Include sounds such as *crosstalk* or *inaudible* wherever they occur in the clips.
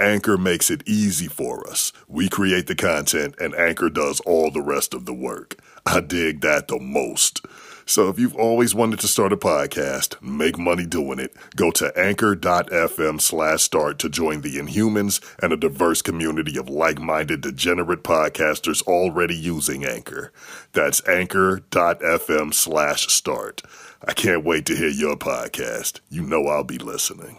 Anchor makes it easy for us. We create the content and Anchor does all the rest of the work. I dig that the most. So if you've always wanted to start a podcast, make money doing it, go to anchor.fm slash start to join the Inhumans and a diverse community of like-minded degenerate podcasters already using Anchor. That's anchor.fm slash start. I can't wait to hear your podcast. You know I'll be listening.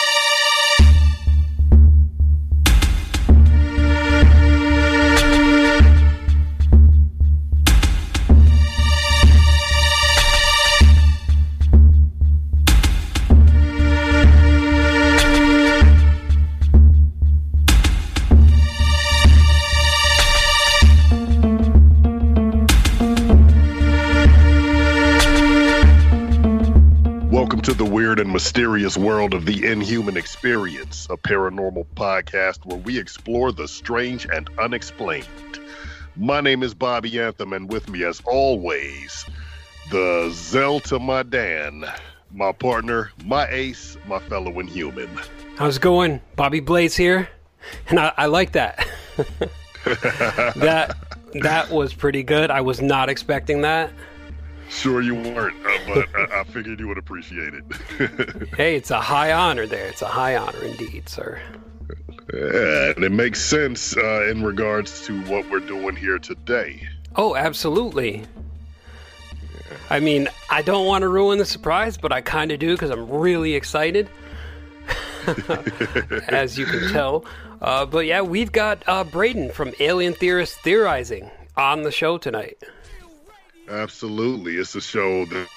Welcome to the weird and mysterious world of the Inhuman Experience, a paranormal podcast where we explore the strange and unexplained. My name is Bobby Anthem, and with me, as always, the Zell to my Dan, my partner, my ace, my fellow Inhuman. How's it going? Bobby Blades here, and I, I like that. *laughs* that that was pretty good. I was not expecting that. Sure, you weren't, uh, but I, I figured you would appreciate it. *laughs* Hey, it's a high honor there. It's a high honor indeed, sir. Yeah, and it makes sense uh, in regards to what we're doing here today. Oh, absolutely. I mean, I don't want to ruin the surprise, but I kind of do because I'm really excited, *laughs* as you can tell. Uh, but yeah, we've got uh, Braden from Alien Theorist Theorizing on the show tonight. Absolutely, it's a show that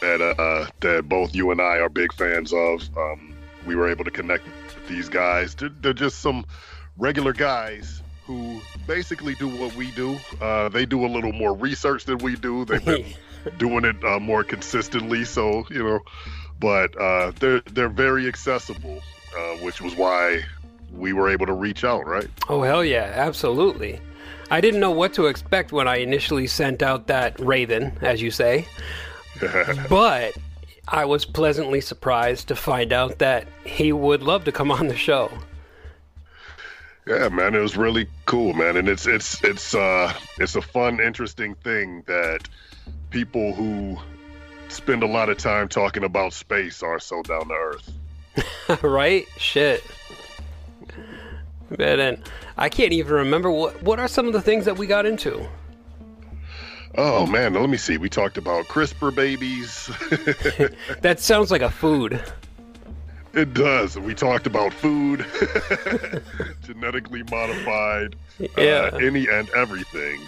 that uh, that both you and I are big fans of. Um, we were able to connect with these guys. They're, they're just some regular guys who basically do what we do. Uh, they do a little more research than we do. They've *laughs* been doing it uh, more consistently, so you know. But uh, they're they're very accessible, uh, which was why we were able to reach out. Right? Oh, hell yeah, absolutely. I didn't know what to expect when I initially sent out that Raven, as you say, *laughs* but I was pleasantly surprised to find out that he would love to come on the show. Yeah, man, it was really cool, man, and it's it's it's uh it's a fun, interesting thing that people who spend a lot of time talking about space are so down to earth. *laughs* right? Shit. And I can't even remember what what are some of the things that we got into. Oh man, let me see. We talked about CRISPR babies. *laughs* That sounds like a food. it does. We talked about food, *laughs* genetically modified, Yeah. uh, any and everything,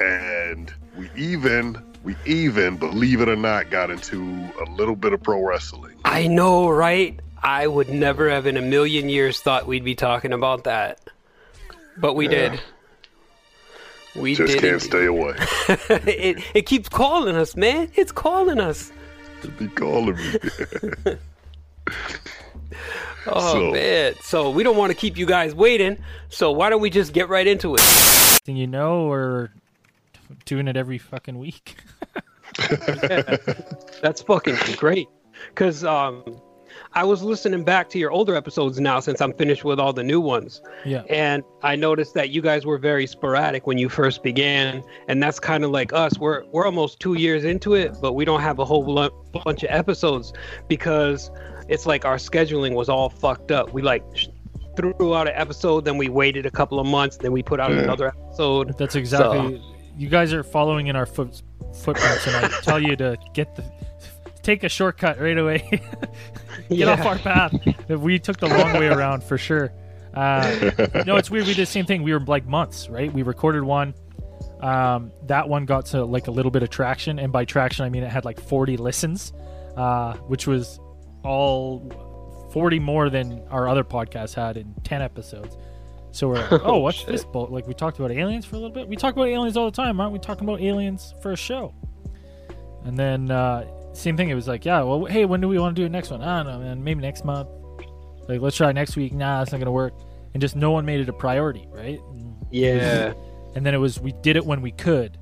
and we even we even believe it or not got into a little bit of pro wrestling. I know, right? I would never have in a million years thought we'd be talking about that. But we did. We Just did. can't indeed. stay away. *laughs* it it keeps calling us, man. It's calling us. Be calling me. *laughs* Oh So- man. So we don't want to keep you guys waiting. So why don't we just get right into it? thing you know, we're doing it every fucking week. *laughs* That's fucking great. Cause um I was listening back to your older episodes now since I'm finished with all the new ones. yeah. And I noticed that you guys were very sporadic when you first began, and that's kind of like us. We're we're almost two years into it, but we don't have a whole lu- bunch of episodes because it's like our scheduling was all fucked up. We like sh- threw out an episode, then we waited a couple of months, then we put out Yeah. another episode. That's exactly. You guys are following in our foot, footprints, and I tell you to get the take a shortcut right away. *laughs* Get off our path. We took the long way around for sure. Uh, no, it's weird. We did the same thing. We were like months, right? We recorded one. Um, that one got to like a little bit of traction, and by traction I mean it had like 40 listens, uh, which was all 40 more than our other podcast had in 10 episodes. So we're like, *laughs* oh, what's this boat? Like we talked about aliens for a little bit. We talk about aliens all the time, aren't we? Talking about aliens for a show. And then uh, same thing. It was like, yeah, well, hey, when do we want to do the next one? I don't know, man. Maybe next month. Like, let's try next week. Nah, it's not gonna work. And just no one made it a priority, right? Yeah. and then it was we did it when we could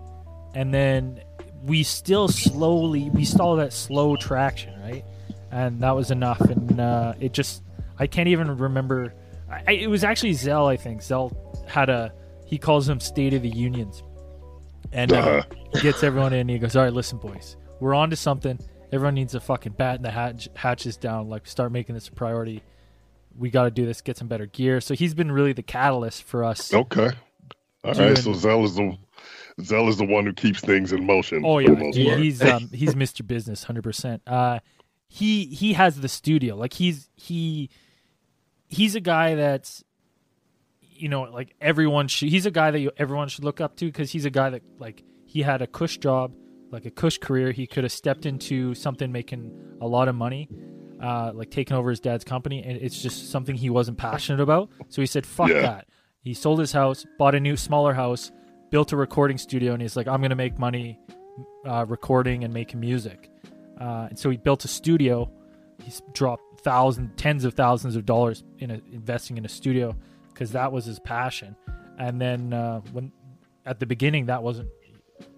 and then we still slowly we saw that slow traction right and that was enough and uh, it just i can't even remember I, it was actually zell i think zell had a he calls them state of the unions and uh, Uh-huh. he gets everyone in and he goes all right listen boys we're on to something everyone needs a fucking bat and the hatch, hatches down like start making this a priority we got to do this get some better gear so he's been really the catalyst for us Okay. All Doing- right. So Zell is the Zell is the one who keeps things in motion. Oh yeah, he- he's um, *laughs* he's Mr. Business, hundred percent. Uh, he he has the studio. Like he's he he's a guy that's you know like everyone should. He's a guy that you, everyone should look up to because he's a guy that like he had a cush job, like a cush career. He could have stepped into something making a lot of money. Uh, like taking over his dad's company, and it's just something he wasn't passionate about. So he said, "Fuck Yeah. that." He sold his house, bought a new, smaller house, built a recording studio, and he's like, "I'm going to make money uh, recording and making music. Uh, and so he built a studio. He's dropped thousands, tens of thousands of dollars in a, investing in a studio because that was his passion. And then uh, when at the beginning that wasn't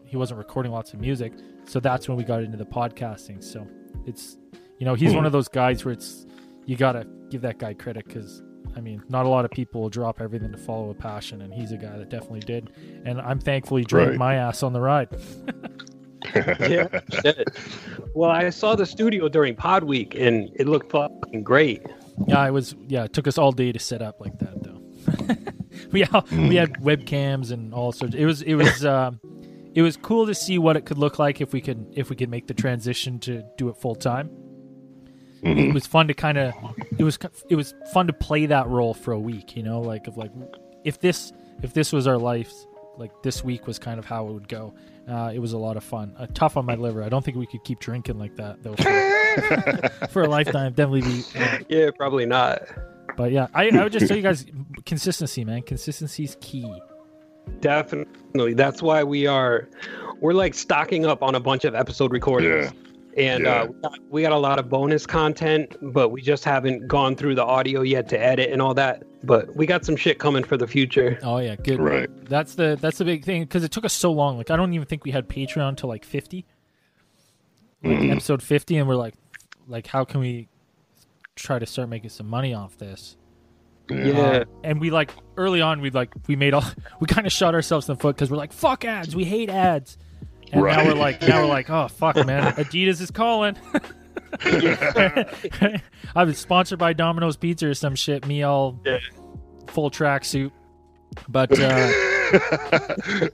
he wasn't recording lots of music, so that's when we got into the podcasting. So it's you know he's one of those guys where it's you gotta give that guy credit because I mean not a lot of people will drop everything to follow a passion, and he's a guy that definitely did. And I'm thankful he dragged Right. my ass on the ride. *laughs* yeah. Well, I saw the studio during Pod Week, and it looked fucking great. Yeah, it was. Yeah, it took us all day to set up like that, though. *laughs* we had, we had webcams and all sorts. It was it was *laughs* um, it was cool to see what it could look like if we could if we could make the transition to do it full time. It was fun to kind of it was it was fun to play that role for a week. You know, like of like if this if this was our life, like this week was kind of how it would go. Uh, it was a lot of fun. Uh, tough on my liver. I don't think we could keep drinking like that though for, *laughs* for a lifetime. Definitely be. Uh, Yeah, probably not. but yeah, I, I would just tell you guys consistency, man. Consistency is key. Definitely. That's why we are we're like stocking up on a bunch of episode recordings. And Yeah. uh, we got- we got a lot of bonus content, but we just haven't gone through the audio yet to edit and all that. But we got some shit coming for the future. Oh yeah, good. Right. That's the that's the big thing because it took us so long. Like I don't even think we had Patreon till like fifty, like episode fifty, and we're like, like how can we try to start making some money off this? Yeah. And we like early on, we like we made all *laughs* we kind of shot ourselves in the foot because we're like, fuck ads, we hate ads. And now we're like, now we're like, oh fuck, man, *laughs* Adidas is calling. *laughs* I was sponsored by Domino's Pizza or some shit. Me all Yeah. full tracksuit, but uh,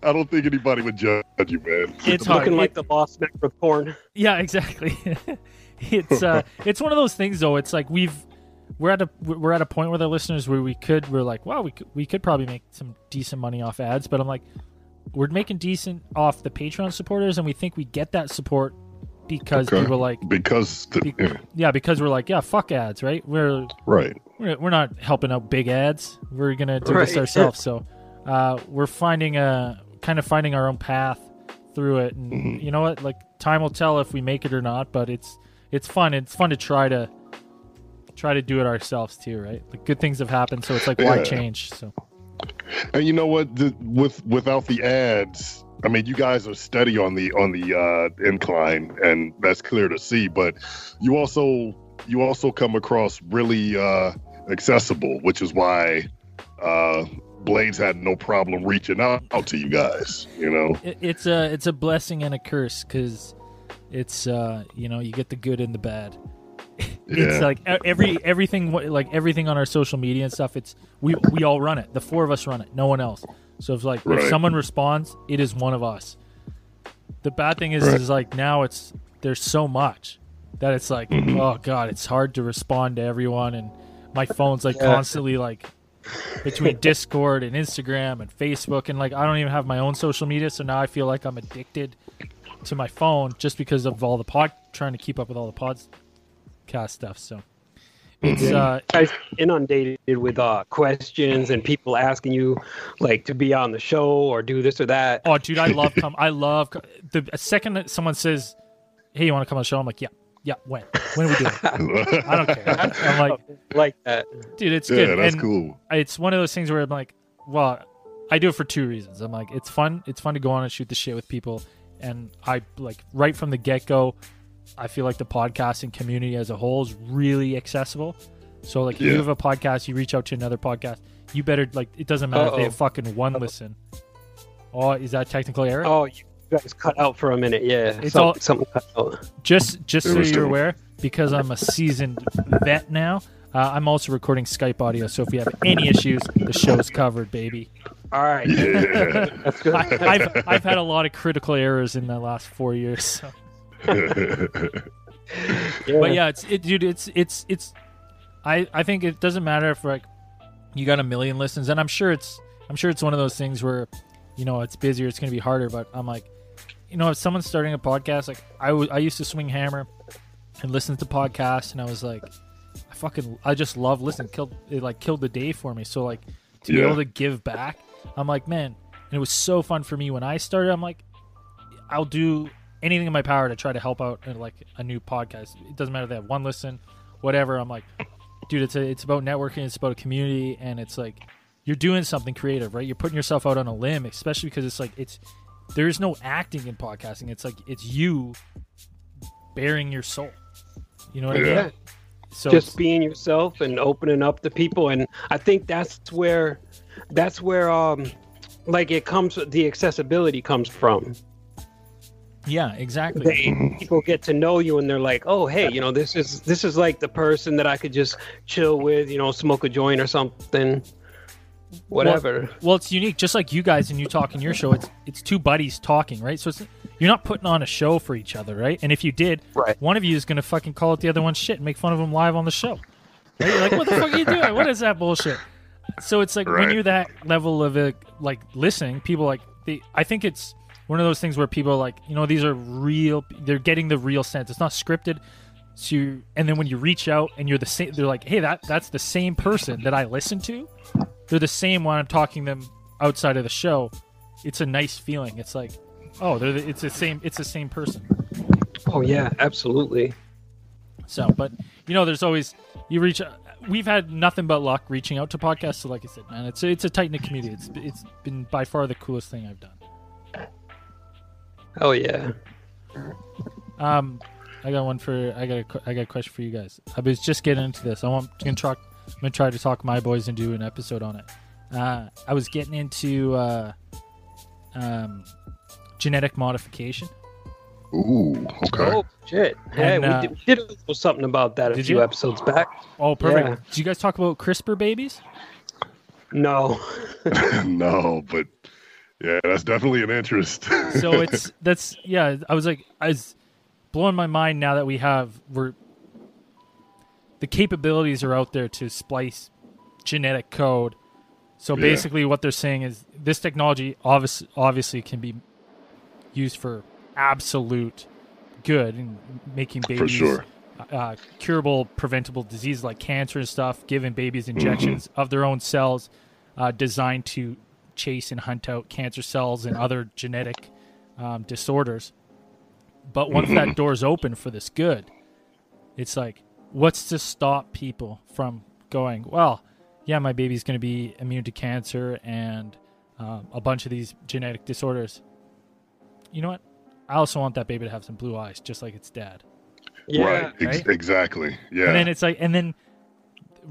I don't think anybody would judge you, man. it's. Looking like the lost neck with porn. Yeah, exactly. it's uh, it's one of those things though. It's like we've we're at a we're at a point with our listeners where we could we're like, wow, we could, we could probably make some decent money off ads, but I'm like, we're making decent off the Patreon supporters, and we think we get that support because Okay. people like, because the, be- yeah, yeah, because we're like, yeah, fuck ads, right? We're right. we're, we're not helping out big ads. We're gonna do this *laughs* ourselves. So uh, we're finding a kind of finding our own path through it, and you know what? Like time will tell if we make it or not. But it's it's fun. It's fun to try to try to do it ourselves too, right? Like good things have happened, so it's like why Yeah. change? So And you know what? The, with without the ads, I mean, you guys are steady on the on the uh, incline, and that's clear to see. But you also you also come across really uh, accessible, which is why uh, Blades had no problem reaching out, out to you guys. You know, it, it's a it's a blessing and a curse because it's uh, you know you get the good and the bad. *laughs* it's Yeah. like every everything like everything on our social media and stuff. It's we we all run it. The four of us run it. No one else. So it's like Right. if someone responds, it is one of us. The bad thing is Right. is like now it's there's so much that it's like Mm-hmm. oh god, it's hard to respond to everyone and my phone's like Yeah. constantly like between *laughs* Discord and Instagram and Facebook and like I don't even have my own social media, so now I feel like I'm addicted to my phone just because of all the pod trying to keep up with all the podcast stuff. So it's uh guys inundated with uh, questions and people asking you like to be on the show or do this or that. oh dude, I love *laughs* come I love the a second that someone says, "Hey, you want to come on the show?" I'm like, "Yeah, yeah. When? When are we doing? it?" *laughs* I don't care." I'm like, *laughs* like that. dude, it's yeah, good. that's and cool. It's one of those things where I'm like, well, I do it for two reasons. I'm like, it's fun. It's fun to go on and shoot the shit with people, and I like right from the get go. I feel like the podcasting community as a whole is really accessible. So like, if Yeah. you have a podcast, you reach out to another podcast. You better like, it doesn't matter if they have fucking one listen. Oh, is that technical error? Oh, you guys cut out for a minute. Yeah, It's Some- all- something cut out. Just just so you're aware, because I'm a seasoned vet now. Uh, I'm also recording Skype audio, so if you have any issues, the show's covered, baby. All right, Yeah. *laughs* that's good. I, *laughs* I've I've had a lot of critical errors in the last four years. So. But yeah, it's it, dude. It's it's it's. I I think it doesn't matter if like you got a million listens, and I'm sure it's I'm sure it's one of those things where you know it's busier, it's gonna be harder. But I'm like, you know, if someone's starting a podcast, like I w- I used to swing hammer and listen to podcasts, and I was like, I fucking I just love listening. Killed it like killed the day for me. So like to be able to give back, I'm like, man, and it was so fun for me when I started. I'm like, I'll do anything in my power to try to help out uh, like a new podcast. It doesn't matter if they have one listen, whatever. I'm like, dude, it's a, it's about networking, it's about a community, and it's like you're doing something creative, right? You're putting yourself out on a limb, especially because it's like it's there is no acting in podcasting. It's like it's you bearing your soul. You know what I Yeah. mean? So just being yourself and opening up to people and i think that's where that's where um like it comes the accessibility comes from yeah, exactly. they, people get to know you and they're like oh hey you know this is this is like the person that i could just chill with you know smoke a joint or something whatever Well, it's unique, just like you guys and you talk in your show. It's it's two buddies talking, right? So it's you're not putting on a show for each other, right? And if you did, Right. one of you is gonna fucking call out the other one shit and make fun of them live on the show. Right? You're like, what the fuck are you doing? What is that bullshit? So it's like when you're that level of uh, like listening, people like the I think it's one of those things where people are like, you know, these are real. They're getting the real sense. It's not scripted. So you, and then when you reach out and you're the same, they're like, hey, that that's the same person that I listen to. They're the same when I'm talking to them outside of the show. It's a nice feeling. It's like, oh, they're the, it's the same. It's the same person. oh yeah absolutely So, but you know, there's always you reach. We've had nothing but luck reaching out to podcasts. So, like I said, man, it's a, it's a tight knit community. It's it's been by far the coolest thing I've done. Oh yeah Um, I got one for I got a, I got a question for you guys. I was just getting into this. I want gonna talk. I'm gonna try to talk my boys and do an episode on it. Uh, I was getting into uh, um, genetic modification. Ooh, okay. oh shit hey And, we, uh, did, we did a little something about that a Did few you? episodes back Oh, perfect. Yeah. Did you guys talk about CRISPR babies? no *laughs* no, but yeah, that's definitely an interest. *laughs* so it's *laughs* that's yeah i was like i was blowing my mind now that we have we're the capabilities are out there to splice genetic code so Yeah. basically what they're saying is this technology obviously obviously can be used for absolute good in making babies For sure. uh, curable preventable diseases like cancer and stuff giving babies injections of their own cells uh, designed to chase and hunt out cancer cells and other genetic um, disorders but once that *clears throat* door's open for this good it's like what's to stop people from going well yeah my baby's going to be immune to cancer and um, a bunch of these genetic disorders you know what i also want that baby to have some blue eyes just like its dad yeah right. Ex- right? exactly. Yeah. and then it's like and then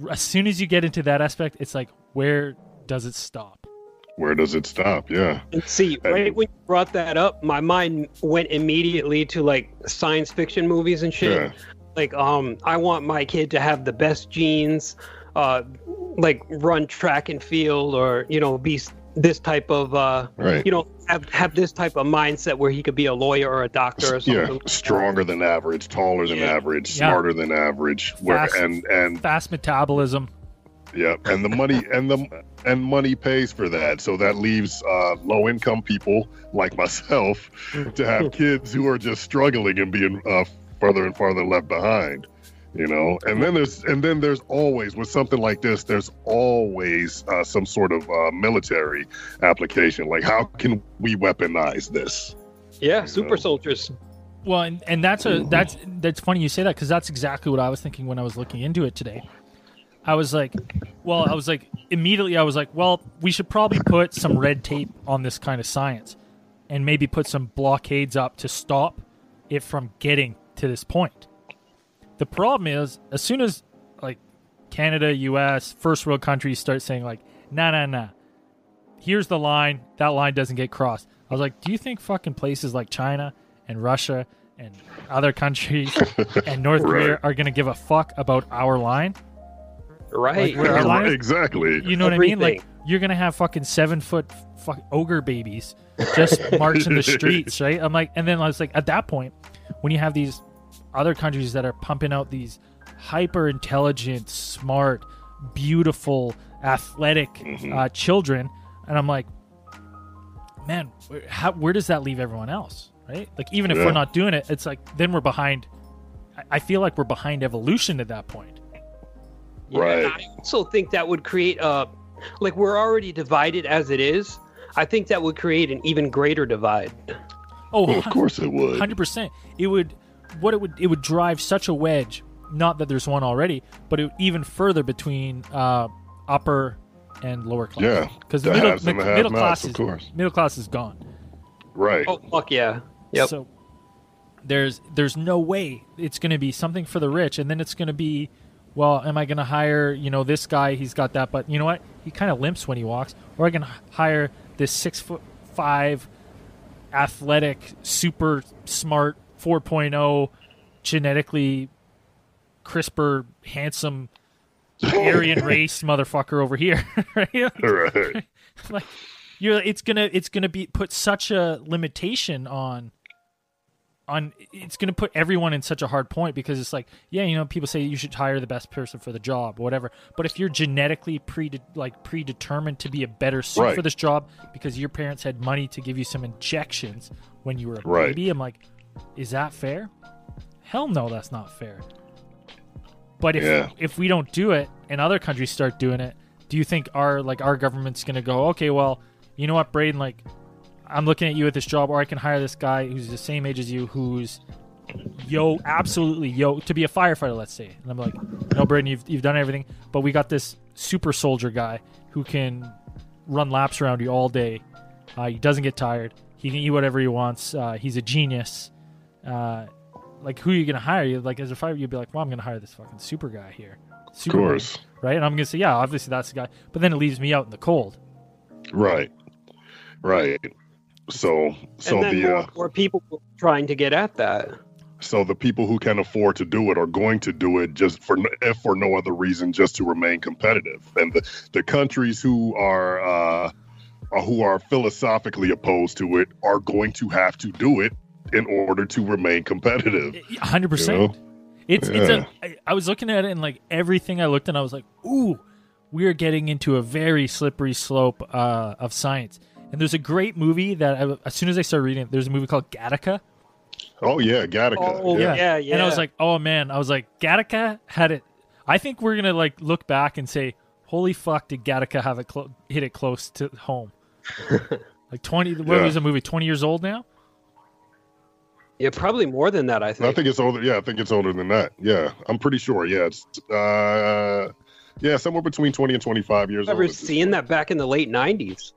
as soon as you get into that aspect it's like where does it stop Where does it stop? Yeah. And see, right when you brought that up, my mind went immediately to like science fiction movies and shit. Yeah. like um I want my kid to have the best genes, uh, like run track and field, or you know be this type of uh, Right. you know have have this type of mindset where he could be a lawyer or a doctor or something. Yeah, like that. stronger than average, taller than Yeah. average, Yeah. smarter than average. Where Fast. and and Fast metabolism. yeah, and the money and the and money pays for that. So that leaves uh, low income people like myself *laughs* to have kids who are just struggling and being uh, further and farther left behind. You know, and then there's and then there's always with something like this, there's always uh, some sort of uh, military application. Like, how can we weaponize this? Yeah, super soldiers. Well, and, and that's a that's that's funny you say that because that's exactly what I was thinking when I was looking into it today. I was like, well, I was like immediately I was like, well, we should probably put some red tape on this kind of science, and maybe put some blockades up to stop it from getting to this point. The problem is, as soon as like Canada, U.S., first world countries start saying like, nah, nah, nah, here's the line. That line doesn't get crossed. I was like, do you think fucking places like China and Russia and other countries *laughs* and North Korea are going to give a fuck about our line? Right. Like, where our line is- exactly. You know what I mean? Like, you're going to have fucking seven foot fuck ogre babies just marching the *laughs* streets, right? I'm like, and then I was like, at that point, when you have these other countries that are pumping out these hyper intelligent, smart, beautiful, athletic uh, children, and I'm like, man, where, how, where does that leave everyone else, right? Like, even if Yeah. we're not doing it, it's like then we're behind. I- I feel like we're behind evolution at that point. Yeah, Right. and I also think that would create a, like we're already divided as it is. I think that would create an even greater divide. Oh, Well, of course it would. hundred percent. It would what it would it would drive such a wedge. Not that there's one already, but it, even further between uh, upper and lower class. Yeah, because the the middle, haves and mi- middle have-nots, class of is course. middle class is gone. Right. Oh fuck yeah! Yep. So there's there's no way it's going to be something for the rich, and then it's going to be, well, am I going to hire you know this guy? He's got that, but you know what? He kind of limps when he walks. Or I can hire this six foot five, athletic, super smart, 4.0, genetically CRISPR, handsome, Aryan *laughs* race motherfucker over here. *laughs* right? *laughs* right. like you're it's gonna it's gonna be put such a limitation on on it's gonna put everyone in such a hard point because it's like yeah you know people say you should hire the best person for the job whatever but if you're genetically pre like predetermined to be a better suit Right. for this job because your parents had money to give you some injections when you were a Right. baby i'm like is that fair hell no that's not fair but if Yeah. if we don't do it and other countries start doing it, do you think our like our government's gonna go, okay, well, you know what, Braden, like I'm looking at you at this job, or I can hire this guy who's the same age as you, who's yo, absolutely yo, to be a firefighter, let's say. And I'm like, no, Braden, you've you've done everything, but we got this super soldier guy who can run laps around you all day. Uh, he doesn't get tired. He can eat whatever he wants. Uh, he's a genius. Uh, like, who are you gonna hire? You like as a firefighter, you'd be like, well, I'm gonna hire this fucking super guy here. Of Superman, course. right? And I'm gonna say, yeah, obviously that's the guy. But then it leaves me out in the cold. Right. Right. So so and then the more, uh, more people trying to get at that. so the people who can afford to do it are going to do it just for if for no other reason just to remain competitive and the, the countries who are uh who are philosophically opposed to it are going to have to do it in order to remain competitive hundred you percent. know? It's it's Yeah. a. I, I was looking at it and like everything I looked at, I was like, ooh, we're getting into a very slippery slope uh, of science. And there's a great movie that I, as soon as I started reading it, there's a movie called Gattaca. oh yeah gattaca Oh, yeah. yeah. yeah, And I was like, oh man, I was like, Gattaca had it. I think we're gonna like look back and say, holy fuck, did Gattaca have it clo- hit it close to home? *laughs* like twenty. What Yeah. was the movie? Twenty years old now. yeah, probably more than that. I think. I think it's older. Yeah, I think it's older than that. Yeah, I'm pretty sure. Yeah, it's uh, yeah, somewhere between 20 and 25 years I remember old. at this seeing that back in the late '90s.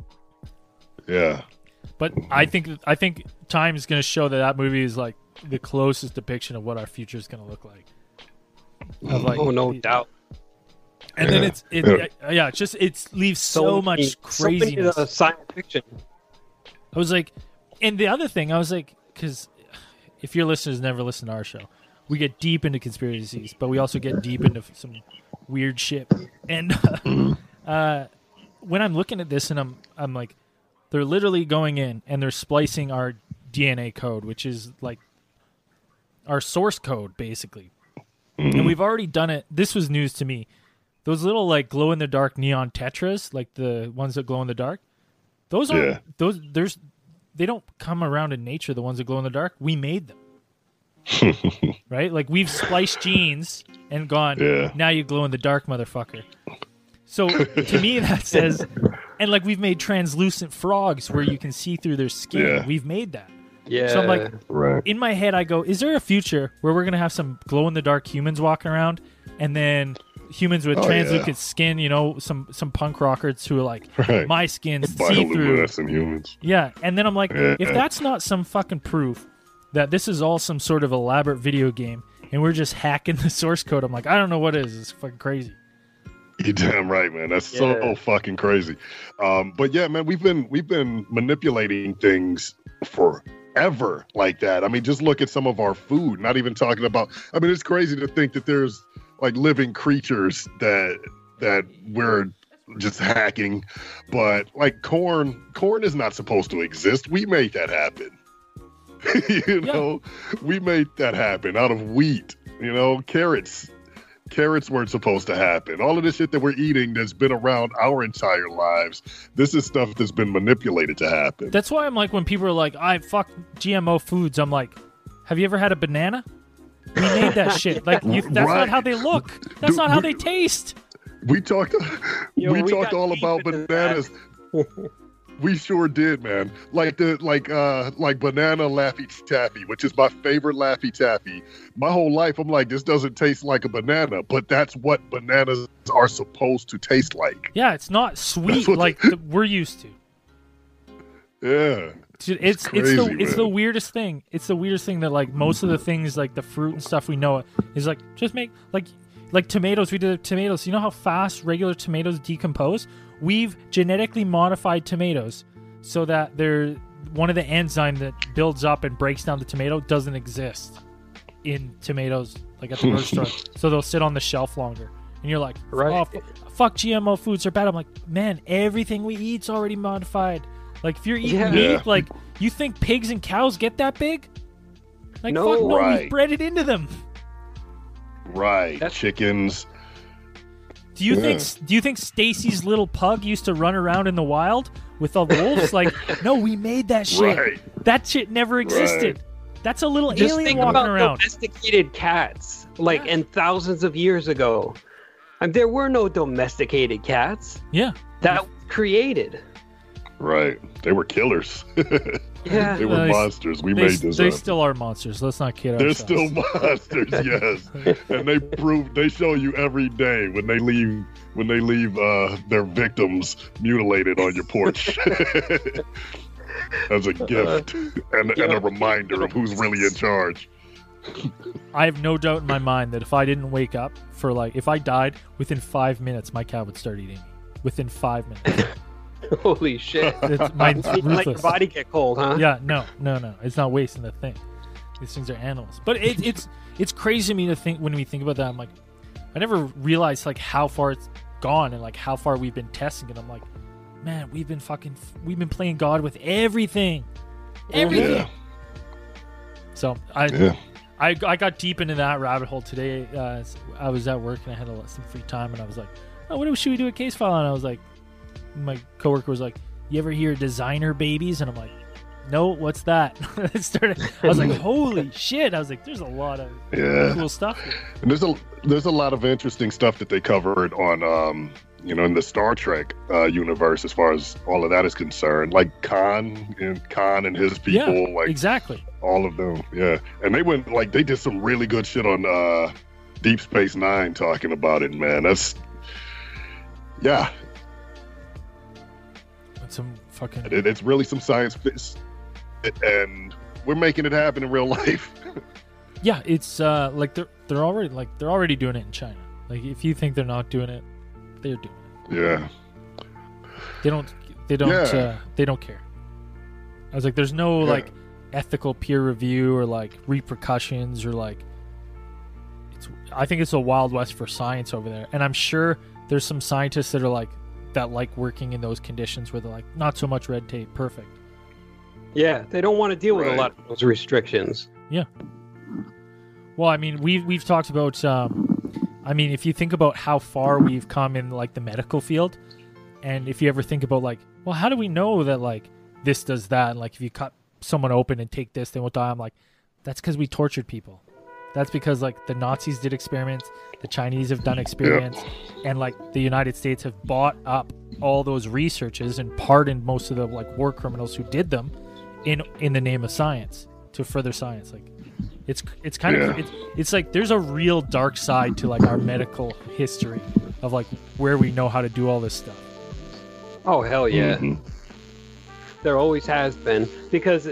Point. Yeah, But I think I think time is going to show that that movie is like the closest depiction of what our future is going to look like. Of like, oh no doubt. And then it's it, Yeah. yeah. yeah, it's just it leaves so, many- much so many, craziness. uh, science fiction. I was like, and the other thing I was like, because if your listeners never listen to our show, we get deep into conspiracies, but we also get deep into some weird shit. And *laughs* uh, when I'm looking at this, and I'm I'm like, they're literally going in and they're splicing our DNA code, which is like our source code, basically. Mm-hmm. And we've already done it. This was news to me. Those little like glow in the dark neon tetras, like the ones that glow in the dark, those are Yeah. those. There's they don't come around in nature. The ones that glow in the dark, we made them. *laughs* right? Like we've spliced genes and gone. Yeah. Now you glow in the dark, motherfucker. So to me, that *laughs* says, and like we've made translucent frogs where you can see through their skin. Yeah. We've made that. Yeah. So I'm like, Right. in my head, I go, is there a future where we're gonna have some glow in the dark humans walking around, and then humans with Oh, translucent yeah. skin? You know, some some punk rockers who are like, *laughs* Right. my skin's *laughs* see through. Bioluminescent humans. Yeah, and then I'm like, Yeah. if that's not some fucking proof that this is all some sort of elaborate video game and we're just hacking the source code, I'm like, I don't know what is. It's fucking crazy. You damn right, man. That's Yeah. so fucking crazy. Um, but yeah, man, we've been we've been manipulating things forever like that. I mean, just look at some of our food. Not even talking about. I mean, it's crazy to think that there's like living creatures that that we're just hacking. But like corn, corn is not supposed to exist. We made that happen. *laughs* you know, we made that happen out of wheat. You know, carrots carrots weren't supposed to happen. All of this shit that we're eating that's been around our entire lives, this is stuff that's been manipulated to happen. That's why I'm like, when people are like, I fuck GMO foods, I'm like, have you ever had a banana? We made that *laughs* shit. Like, you, that's not how they look. That's Dude, not how we- they taste. we talked Yo, we, we talked all about bananas. *laughs* we sure did, man. Like the like uh like banana laffy taffy, which is my favorite laffy taffy. My whole life I'm like this doesn't taste like a banana, but that's what bananas are supposed to taste like. Yeah, it's not sweet like th- we're used to. Yeah. Dude, it's it's, crazy, the it's the weirdest thing. It's the weirdest thing that like most of the things like the fruit and stuff we know is like just make like like tomatoes. We did tomatoes. You know how fast regular tomatoes decompose? We've genetically modified tomatoes so that they're one of the enzyme that builds up and breaks down the tomato doesn't exist in tomatoes like at the grocery store. *laughs* So they'll sit on the shelf longer. And you're like, Right. oh, f- fuck GMO foods are bad. I'm like, man, everything we eat's already modified. Like if you're eating Yeah. meat, like you think pigs and cows get that big? Like No. fuck no, we Right. bred it into them. Right. That's- Chickens. Do you Yeah. think do you think Stacy's little pug used to run around in the wild with the wolves? like, no, we made that shit. Right. That shit never existed. That's a little Just alien think walking about around. domesticated cats, like and thousands of years ago. And there were no domesticated cats. Yeah. That was created. Right. They were killers. *laughs* Yeah. they were Nice. monsters. We They, made this they up. still are monsters. Let's not kid ourselves. They're still monsters, *laughs* yes. and they prove they show you every day when they leave when they leave uh, their victims mutilated on your porch. *laughs* As a gift and, and yeah. a reminder of who's really in charge. I have no doubt in my mind that if I didn't wake up for like if I died within five minutes, my cat would start eating me. Within five minutes. *laughs* *laughs* Holy shit. It's, mine's *laughs* Let your ruthless. body get cold, huh? Yeah, no, no, no. It's not wasting the thing. These things are animals. But it, it's it's crazy to me to think when we think about that. I'm like, I never realized like how far it's gone and like how far we've been testing it. I'm like, man, we've been fucking we've been playing God with everything, everything. Yeah. So I Yeah. I, I got deep into that rabbit hole today. Uh, I was at work and I had a, lot- some free time, and I was like, "Oh, what should we do a case file?" And I was like, my coworker was like, "You ever hear designer babies?" And I'm like, "No, what's that?" *laughs* it started. I was like, "Holy *laughs* shit!" I was like, "There's a lot of Yeah. cool stuff." Here. And there's a there's a lot of interesting stuff that they covered on um you know in the Star Trek uh, universe as far as all of that is concerned. Like Khan and Khan and his people, yeah, like exactly. all of them. Yeah. And they went like they did some really good shit on uh Deep Space Nine talking about it, man. That's yeah, some fucking. it, it's really some science fiction, and we're making it happen in real *laughs* life. Yeah, it's uh like they're they're already like they're already doing it in China. Like if you think they're not doing it, they're doing it. yeah, They don't. They don't. Yeah. Uh, they don't care. I was like, there's no Yeah. like ethical peer review or like repercussions or like it's I think it's a wild west for science over there, and I'm sure there's some scientists that are like that like working in those conditions where they're like not so much red tape, perfect. Yeah, they don't want to deal with a lot of those restrictions. Yeah. Well, I mean, we've we've talked about. Um, I mean, if you think about how far we've come in like the medical field, and if you ever think about like, well, how do we know that like this does that? And like, if you cut someone open and take this, they won't die. I'm like, that's because we tortured people. That's because like the Nazis did experiments, the Chinese have done experiments, and like the United States have bought up all those researches and pardoned most of the like war criminals who did them in in the name of science to further science. Like it's it's kind of it's, it's like there's a real dark side to like our medical history of like where we know how to do all this stuff. Oh hell yeah. Mhm. There always has been because,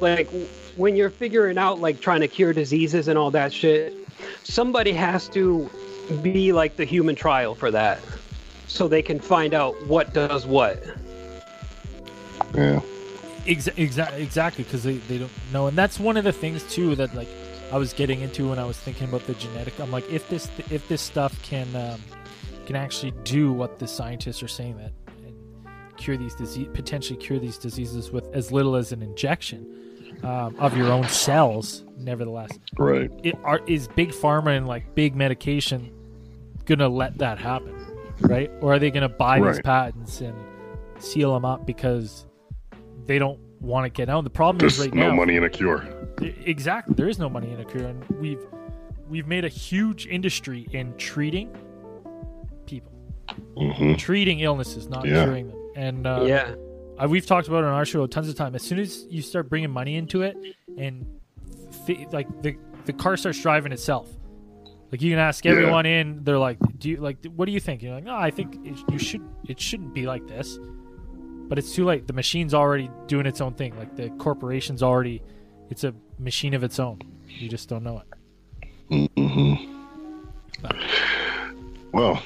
like, w- when you're figuring out like trying to cure diseases and all that shit, somebody has to be like the human trial for that, so they can find out what does what. Yeah. Exa- exa- exactly because they, they don't know and that's one of the things too that like i was getting into when i was thinking about the genetic i'm like if this if this stuff can um, can actually do what the scientists are saying that and cure these disease potentially cure these diseases with as little as an injection um, of your own cells nevertheless Right. it, are, is big pharma and like big medication gonna let that happen right or are they gonna buy these patents and seal them up because they don't want to get out the problem There's is right now. no now money in a cure. Exactly there is no money in a cure and we've we've made a huge industry in treating people hmm treating illnesses not Yeah. curing them and uh, yeah. We've talked about it on our show tons of time. As soon as you start bringing money into it, and th- like the the car starts driving itself, like you can ask Yeah. everyone in, they're like, "Do you like? What do you think?" You're like, "No, I think it, you should. It shouldn't be like this." But it's too late. The machine's already doing its own thing. Like the corporation's already, it's a machine of its own. You just don't know it. Mm-hmm. Well,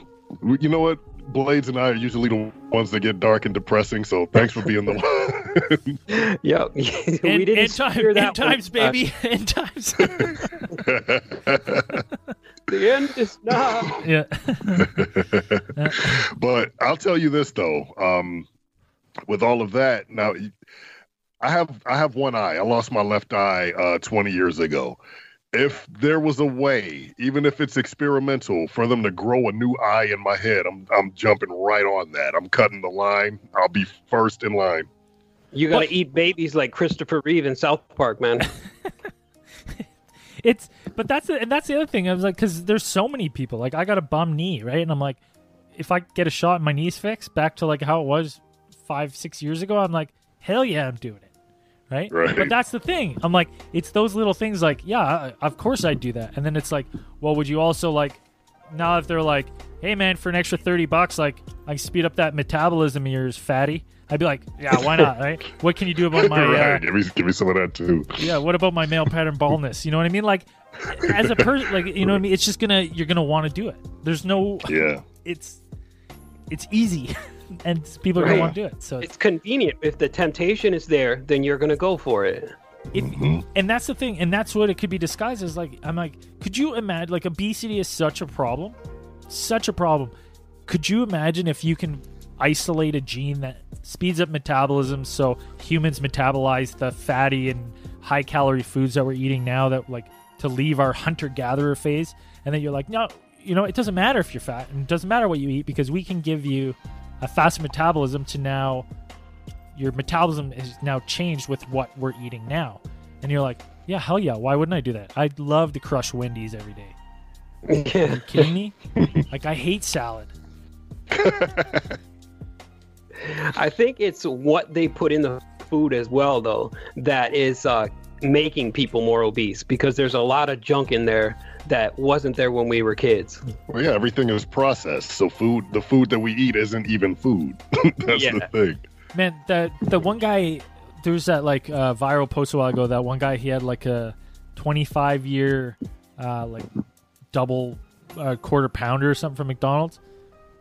you know what? Blades and I are usually the ones that get dark and depressing. So thanks for being the *laughs* one. Yep. *laughs* we End, didn't end time, hear that end times, one. Uh, baby, *laughs* end times. the end is not. yeah. but I'll tell you this though. Um, with all of that, now I have I have one eye. I lost my left eye uh, 20 years ago. If there was a way, even if it's experimental, for them to grow a new eye in my head, I'm I'm jumping right on that. I'm cutting the line. I'll be first in line. You gotta What? eat babies like Christopher Reeve in South Park, man. *laughs* it's but that's the, and that's the other thing. I was like, because there's so many people. Like I got a bum knee, right? And I'm like, if I get a shot and my knee's fixed back to like how it was five, six years ago, I'm like, hell yeah, I'm doing it, right? Right. But that's the thing. I'm like, it's those little things. Like, yeah, I- of course I'd do that. And then it's like, well, would you also like now if they're like, hey man, for an extra thirty bucks, like I can speed up that metabolism of yours, fatty. I'd be like, yeah, why not, right? *laughs* What can you do about my uh. Give me give me some of that too. yeah what about my male pattern baldness you know what i mean like as a person like you know what i mean it's just gonna you're gonna want to do it there's no Yeah. it's it's easy *laughs* and people are gonna want to do it so It's convenient. If the temptation is there, then you're gonna go for it. if, Mhm. and that's the thing and that's what it could be disguised as like i'm like could you imagine like obesity is such a problem such a problem could you imagine if you can isolate a gene that speeds up metabolism so humans metabolize the fatty and high calorie foods that we're eating now that like to leave our hunter gatherer phase and then you're like no you know it doesn't matter if you're fat and it doesn't matter what you eat because we can give you a fast metabolism to now your metabolism is now changed with what we're eating now. And you're like, yeah, hell yeah, why wouldn't I do that? I'd love to crush Wendy's every day. Yeah. Kidding me? *laughs* like I hate salad. I think it's what they put in the food as well, though, that is uh, making people more obese because there's a lot of junk in there that wasn't there when we were kids. Well, yeah, everything is processed. So food, the food that we eat isn't even food. *laughs* That's Yeah. the thing. Man, the the one guy there was that like uh, viral post a while ago. That one guy he had like a 25 year uh, like double uh, quarter pounder or something from McDonald's.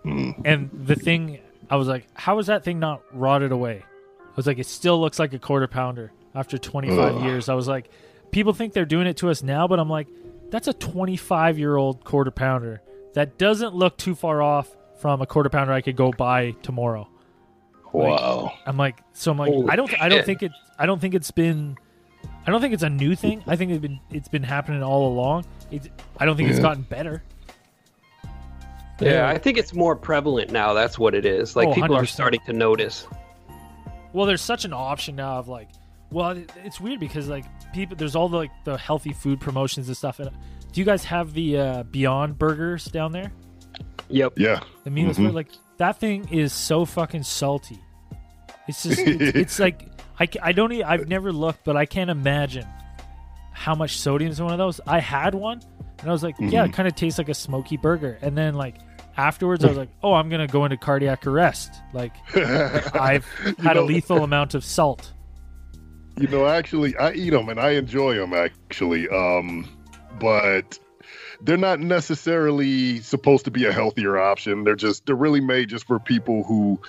Mm. And the thing, I was like, how is that thing not rotted away? I was like, it still looks like a quarter pounder after 25 years. I was like, people think they're doing it to us now, but I'm like, that's a 25 year old quarter pounder that doesn't look too far off from a quarter pounder I could go buy tomorrow. Wow. I'm like, so I'm like, Holy I don't, I don't think it, I don't think it's been, I don't think it's a new thing. I think it's been, it's been happening all along. It's, I don't think it's gotten better. Yeah, I think it's more prevalent now. That's what it is. Like Oh, people are 100%. starting to notice. Well, there's such an option now of like, well, it's weird because like people, there's all the like the healthy food promotions and stuff. And do you guys have the uh, Beyond Burgers down there? Yep. Yeah. The meatless Mhm. burger, like that thing is so fucking salty. It's just, *laughs* it's, it's like I, I don't, I've never looked, but I can't imagine how much sodium is in one of those. I had one, and I was like, yeah, it kind of tastes like a smoky burger. And then like afterwards, I was *laughs* like, oh, I'm gonna go into cardiac arrest. Like *laughs* I've had know- a lethal amount of salt. You know, actually, I eat them and I enjoy them actually. Um, but they're not necessarily supposed to be a healthier option. They're just they're really made just for people who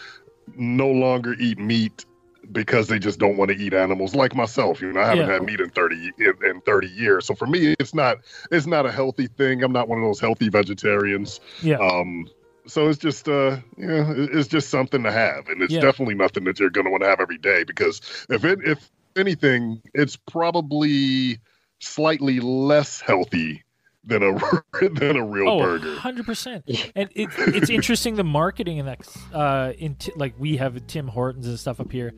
no longer eat meat because they just don't want to eat animals like myself you know i haven't Yeah. had meat in 30 in, in 30 years so for me it's not it's not a healthy thing i'm not one of those healthy vegetarians Yeah. um so it's just uh you know it's just something to have and it's Yeah. definitely nothing that you're going to want to have every day because if it if anything it's probably slightly less healthy than a *laughs* than a real oh, burger 100%. And it, it's interesting the marketing in that, uh, in t- like we have Tim Hortons and stuff up here,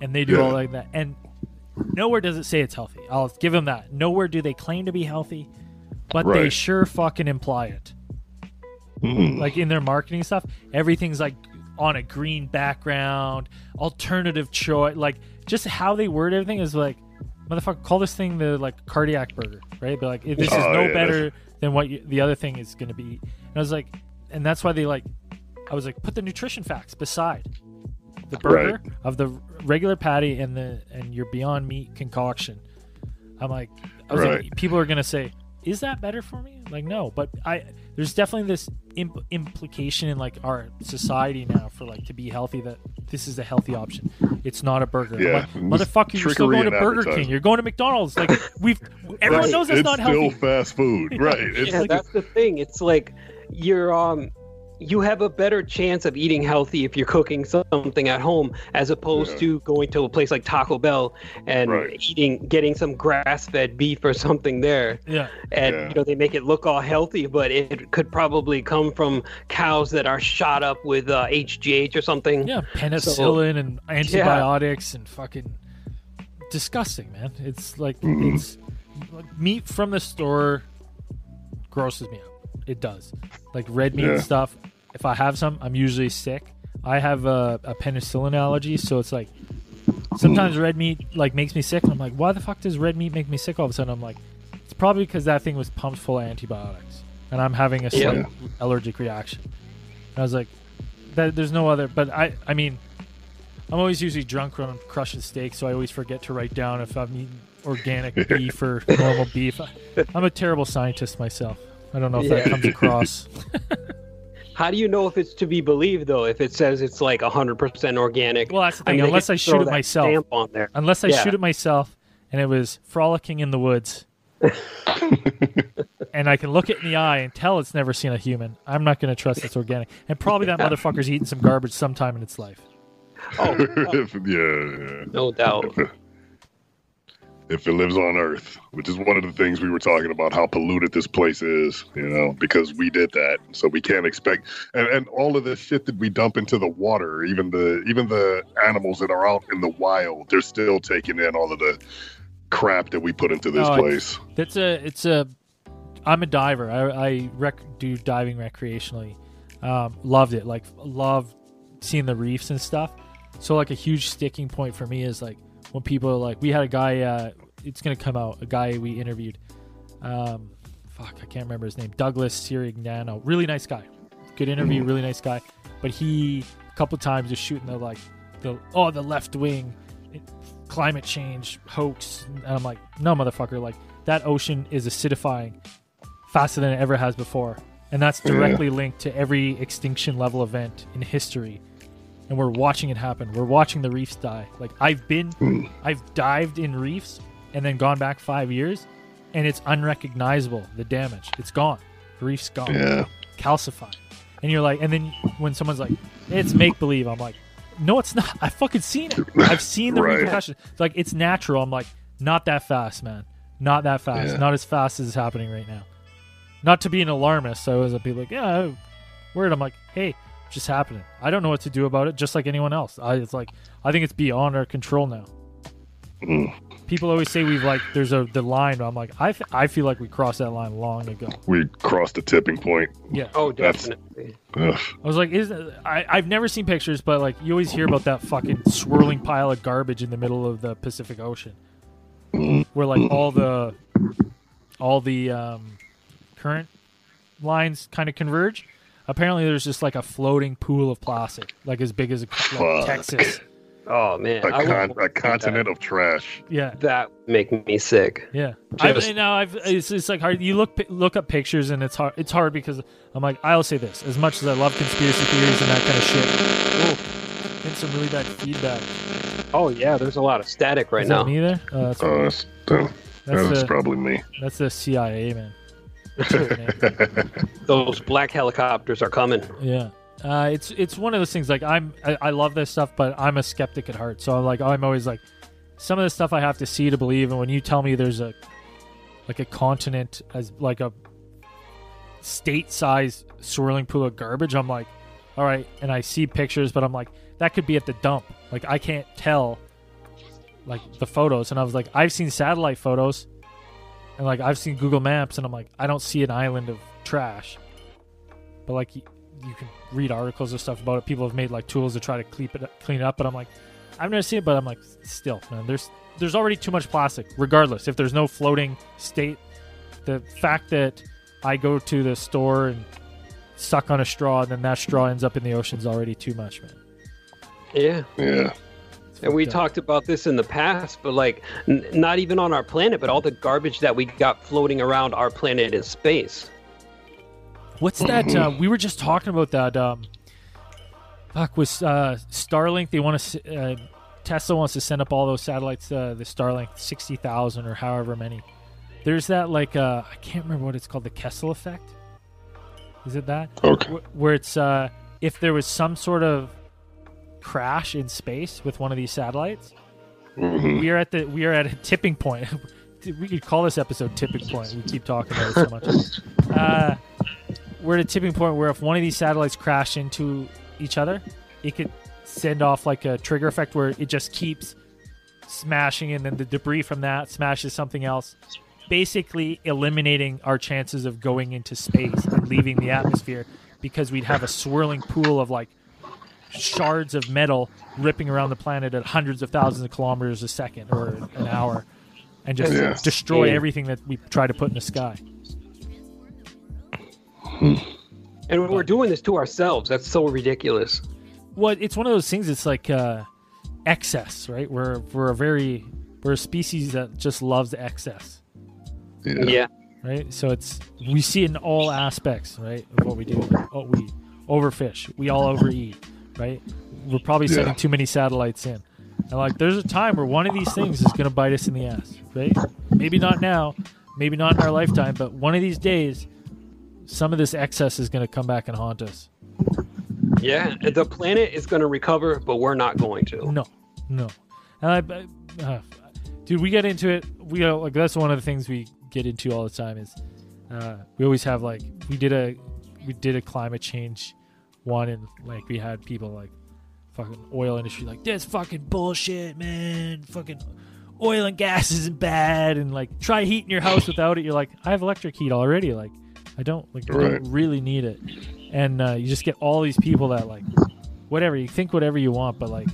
and they do all like that. And nowhere does it say it's healthy. I'll give them that. Nowhere do they claim to be healthy, but they sure fucking imply it. Mm. Like in their marketing stuff, everything's like on a green background, alternative choice. Like just how they word everything is like, motherfucker, call this thing the like cardiac burger, right? But like, this is Oh, no yeah, better than what you, the other thing is going to be. And I was like, and that's why they like, I was like, put the nutrition facts beside the burger of the regular patty and the and your Beyond Meat concoction. I'm like, I was Right. like, people are gonna say, is that better for me? Like, no, but I there's definitely this imp- implication in like our society now for like to be healthy that this is a healthy option. It's not a burger. Yeah. like, motherfucker, you're still going to Burger King. You're going to McDonald's. Like *laughs* we've everyone Right. knows that's it's not still healthy. fast food *laughs* right it's yeah, that's the thing. It's like you're um you have a better chance of eating healthy if you're cooking something at home as opposed Yeah. to going to a place like Taco Bell and Right. eating getting some grass-fed beef or something there. Yeah, And Yeah. you know they make it look all healthy, but it could probably come from cows that are shot up with uh, HGH or something. yeah, penicillin and antibiotics and fucking disgusting, man. It's like Mm-hmm. it's like, meat from the store grosses me out. It does. Like red meat Yeah. stuff. If I have some, I'm usually sick. I have a, a penicillin allergy, so it's like sometimes red meat like makes me sick. And I'm like, why the fuck does red meat make me sick all of a sudden? I'm like, it's probably because that thing was pumped full of antibiotics, and I'm having a Yeah. slight allergic reaction. And I was like, that, there's no other. But I, I mean, I'm always usually drunk when I'm crushing steak, so I always forget to write down if I'm eating organic *laughs* beef or normal beef. I, I'm a terrible scientist myself. I don't know if that comes across. *laughs* How do you know if it's to be believed though? If it says it's like 100% organic. Well, that's the thing. mean, unless I shoot it myself, Stamp on there. unless I Yeah. shoot it myself, and it was frolicking in the woods, *laughs* and I can look it in the eye and tell it's never seen a human, I'm not going to trust it's organic. And probably that *laughs* motherfucker's eaten some garbage sometime in its life. Oh, *laughs* oh. yeah, yeah. no doubt. If it lives on Earth, which is one of the things we were talking about, how polluted this place is, you know, because we did that. So we can't expect, and, and all of this shit that we dump into the water, even the even the animals that are out in the wild, they're still taking in all of the crap that we put into this Oh, place. That's a it's a I'm a diver. I, I rec- do diving recreationally. Um, loved it. Like loved seeing the reefs and stuff. So like a huge sticking point for me is like when people are like we had a guy. Uh, it's gonna come out. A guy we interviewed. Um, fuck, I can't remember his name. Douglas Sirignano. Really nice guy. Good interview. Really nice guy. But he a couple times just shooting the like the oh the left wing climate change hoax. And I'm like, no, motherfucker. Like that ocean is acidifying faster than it ever has before, and that's directly linked to every extinction level event in history. And we're watching it happen. We're watching the reefs die. Like I've been, I've dived in reefs and then gone back five years, and it's unrecognizable. The damage, it's gone. The reef's gone, Yeah. calcified, and you're like, and then when someone's like, it's make believe, I'm like, no, it's not. *laughs* I fucking seen it. *laughs* I've seen the Right. repercussions. It's like it's natural. I'm like, not that fast, man. Not that fast. Yeah. Not as fast as is happening right now. Not to be an alarmist. So as a people like, yeah, word. I'm like, hey, just happening. I don't know what to do about it. Just like anyone else. I it's like I think it's beyond our control now. Mm. People always say we've like there's a the line. I'm like I, f- I feel like we crossed that line long ago. We crossed the tipping point. Yeah. Oh, definitely. I was like, is I I've never seen pictures, but like you always hear about that fucking swirling pile of garbage in the middle of the Pacific Ocean, where like all the all the um, current lines kind of converge. Apparently, there's just like a floating pool of plastic, like as big as a, like, Texas. Oh man, A, I con- a continent of trash. Yeah, That make me sick. yeah. I've, now I've it's, it's like hard. You look look up pictures, and it's hard. It's hard because I'm like, I'll say this: as much as I love conspiracy theories and that kind of shit, oh, getting some really bad feedback. Oh yeah, there's a lot of static right Is now. that me there? Oh, that's, uh, that's, that- that's that's the probably me. that's the CIA man. *laughs* *laughs* Those black helicopters are coming. yeah, uh, it's it's one of those things. Like I'm I, I love this stuff, but I'm a skeptic at heart. So I'm like I'm always like some of the stuff I have to see to believe. And when you tell me there's a like a continent as like a state size swirling pool of garbage, I'm like, all right. And I see pictures, but I'm like that could be at the dump. Like I can't tell like the photos. And I was like I've seen satellite photos. And like I've seen Google Maps, and I'm like, I don't see an island of trash. But like, you, you can read articles and stuff about it. People have made like tools to try to clean it, clean it up. But I'm like, I've never seen it. But I'm like, still, man, there's there's already too much plastic. Regardless, if there's no floating state, the fact that I go to the store and suck on a straw, and then that straw ends up in the ocean is already too much, man. Yeah, Yeah. And we fucked talked about this in the past, but like, n- not even on our planet, but all the garbage that we got floating around our planet in space. What's that? Uh, we were just talking about that. Um, fuck, was uh, Starlink? They want to. Uh, Tesla wants to send up all those satellites. Uh, the Starlink, sixty thousand or however many. There's that like uh, I can't remember what it's called. The Kessler effect. Is it that? Okay. Wh- Where it's uh, if there was some sort of crash in space with one of these satellites, Mhm. we are at the we are at a tipping point. *laughs* we could call this episode tipping point. We keep talking about it so much. *laughs* We're at a tipping point where if one of these satellites crash into each other, it could send off like a trigger effect where it just keeps smashing, and then the debris from that smashes something else, basically eliminating our chances of going into space and leaving the atmosphere because we'd have a swirling pool of like shards of metal ripping around the planet at hundreds of thousands of kilometers a second or an hour and just Yeah. destroy Yeah. everything that we try to put in the sky. And we're doing this to ourselves. That's so ridiculous. Well, it's one of those things. It's like uh, excess, right? We're we're a very we're a species that just loves excess, Yeah. Yeah. right? So it's we see it in all aspects, right, of what we do. Oh, we overfish, we all overeat, right? We're probably Yeah. too many satellites in, and like there's a time where one of these things is going to bite us in the ass, right? Maybe not now, maybe not in our lifetime, but one of these days, some of this excess is going to come back and haunt us. Yeah. The planet is going to recover, but we're not going to. No, no. And I, uh, dude, we get into it. We uh, like that's one of the things we get into all the time. Is uh, we always have like we did a we did a climate change one, and like we had people like fucking oil industry like this fucking bullshit, man. Fucking oil and gas isn't bad, and like try heating your house without it. You're like, I have electric heat already. Like I don't like I Right. don't really need it, and uh, you just get all these people that like whatever you think whatever you want, but like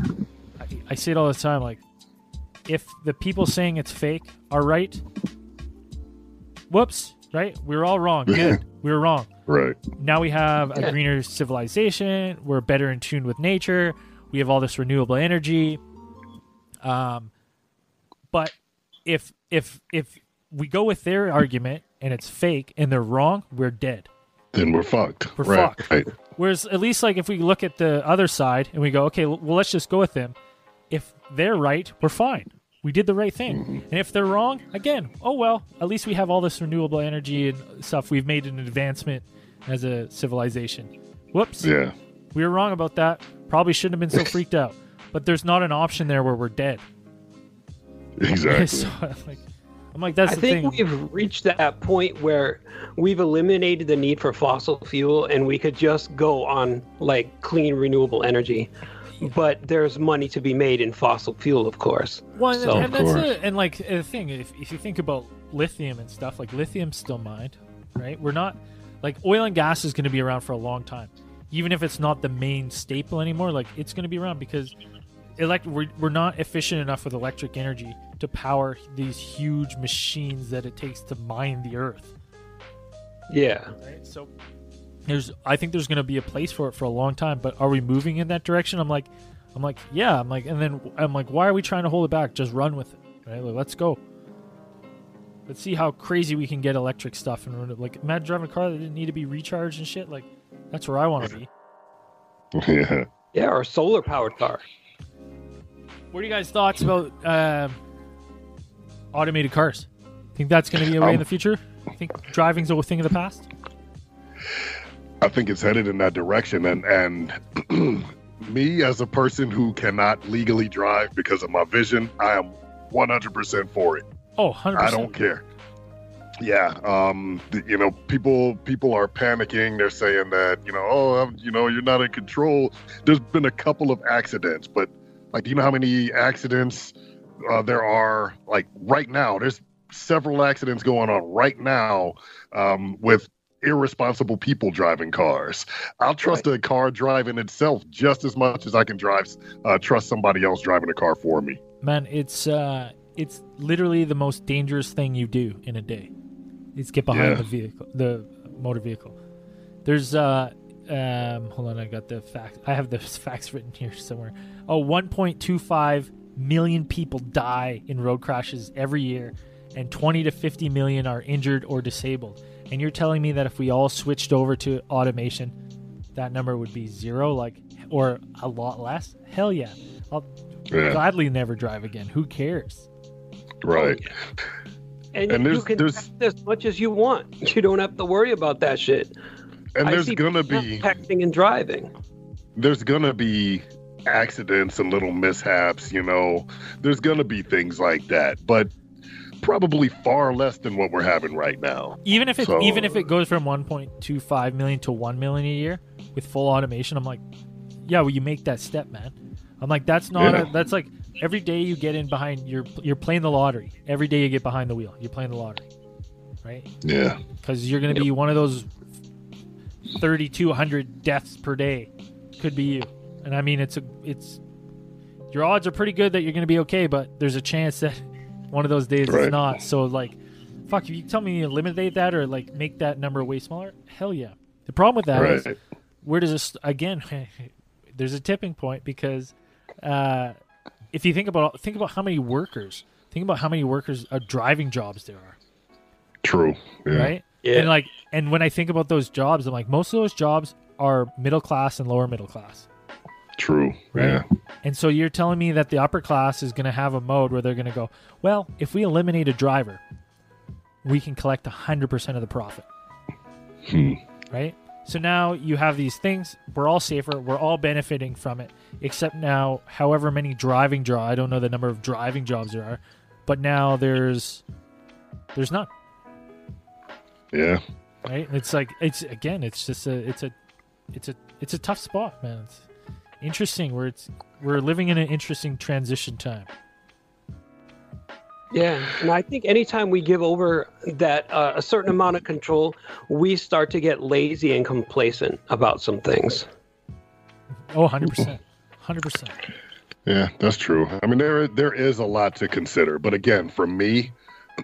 I, I say it all the time. Like if the people saying it's fake are right, whoops, right? We were all wrong. Good, we were wrong. Right. Now we have a greener civilization. We're better in tune with nature. We have all this renewable energy. Um, but if if if we go with their argument and it's fake and they're wrong, we're dead. Then we're fucked. We're right. fucked. Right. Whereas at least like if we look at the other side and we go, okay, well let's just go with them. If they're right, we're fine. we did the right thing. Mm-hmm. And if they're wrong, again, oh well, at least we have all this renewable energy and stuff. We've made an advancement as a civilization. Whoops. Yeah. We were wrong about that. Probably shouldn't have been so *laughs* freaked out. But there's not an option there where we're dead. Exactly. *laughs* so, like, I'm like, that's I the think thing. we've reached that point where we've eliminated the need for fossil fuel and we could just go on like clean renewable energy. But there's money to be made in fossil fuel, of course. Well, and, So- and Of that's course. a, and like the thing, if, if you think about lithium and stuff, like lithium's still mined, right? We're not like oil and gas is going to be around for a long time, even if it's not the main staple anymore. Like it's going to be around because elect we're, we're not efficient enough with electric energy to power these huge machines that it takes to mine the earth. Yeah. Right. So there's I think there's going to be a place for it for a long time, but are we moving in that direction? I'm like I'm like, yeah, I'm like and then I'm like why are we trying to hold it back? Just run with it. Right? Like, let's go. Let's see how crazy we can get electric stuff and run it. Like imagine driving a car that didn't need to be recharged and shit. Like that's where I want to be. *laughs* yeah. Yeah, or a solar powered car. What are you guys' thoughts about um automated cars? Think that's going to be a way in Um, the future? I think driving's a thing of the past? I think it's headed in that direction. And and *clears throat* me as a person who cannot legally drive because of my vision, I am 100% for it. Oh, 100%. I don't care. Yeah, um, th- you know, people people are panicking. They're saying that you know, oh, um, you know, you're not in control. There's been a couple of accidents, but like, do you know how many accidents uh, there are? Like right now, there's several accidents going on right now um, with irresponsible people driving cars. I'll trust a car driving itself just as much as I can drive uh, trust somebody else driving a car for me. Man, it's uh it's literally the most dangerous thing you do in a day. Is get behind Yeah. the vehicle, the motor vehicle. There's uh um hold on, I got the facts. I have the *laughs* facts written here somewhere. Oh, 1.25 million people die in road crashes every year and 20 to 50 million are injured or disabled. And you're telling me that if we all switched over to automation, that number would be zero like or a lot less? Hell yeah. I'll Yeah. gladly never drive again. Who cares? Right. And, And you there's- can there's- text as much as you want. You don't have to worry about that shit. And I there's see gonna be texting and driving. there's gonna be accidents and little mishaps, you know. There's gonna be things like that, but probably far less than what we're having right now. Even if it So- even if it goes from 1.25 million to 1 million a year with full automation, I'm like, yeah, well you make that step, man. I'm like that's not Yeah. a, that's like every day you get in behind you're you're playing the lottery. Every day you get behind the wheel, you're playing the lottery. Right? Yeah. Cuz you're going to be one of those 3200 deaths per day could be you. And I mean it's a it's your odds are pretty good that you're going to be okay, but there's a chance that *laughs* one of those days Right. it's not. So like fuck, if you tell me to eliminate that or like make that number way smaller, hell yeah. The problem with that is Right. where does this again? *laughs* there's a tipping point because uh, if you think about think about how many workers, think about how many workers are driving jobs there are, True. Yeah. right? Yeah. And like, and when I think about those jobs, I'm like, most of those jobs are middle class and lower middle class. True. Right. Yeah. And so you're telling me that the upper class is going to have a mode where they're going to go, well, if we eliminate a driver, we can collect 100% of the profit. Hmm. Right? So now you have these things. We're all safer. We're all benefiting from it. Except now, however many driving job, I don't know the number of driving jobs there are, but now there's there's none. Yeah. Right? It's like it's again, it's just a it's a it's a it's a tough spot, man. It's interesting. Where it's we're living in an interesting transition time. Yeah, and I think anytime we give over that uh, a certain amount of control, we start to get lazy and complacent about some things. Oh, 100%. 100%. Yeah, that's true. I mean, there there is a lot to consider, but again, for me,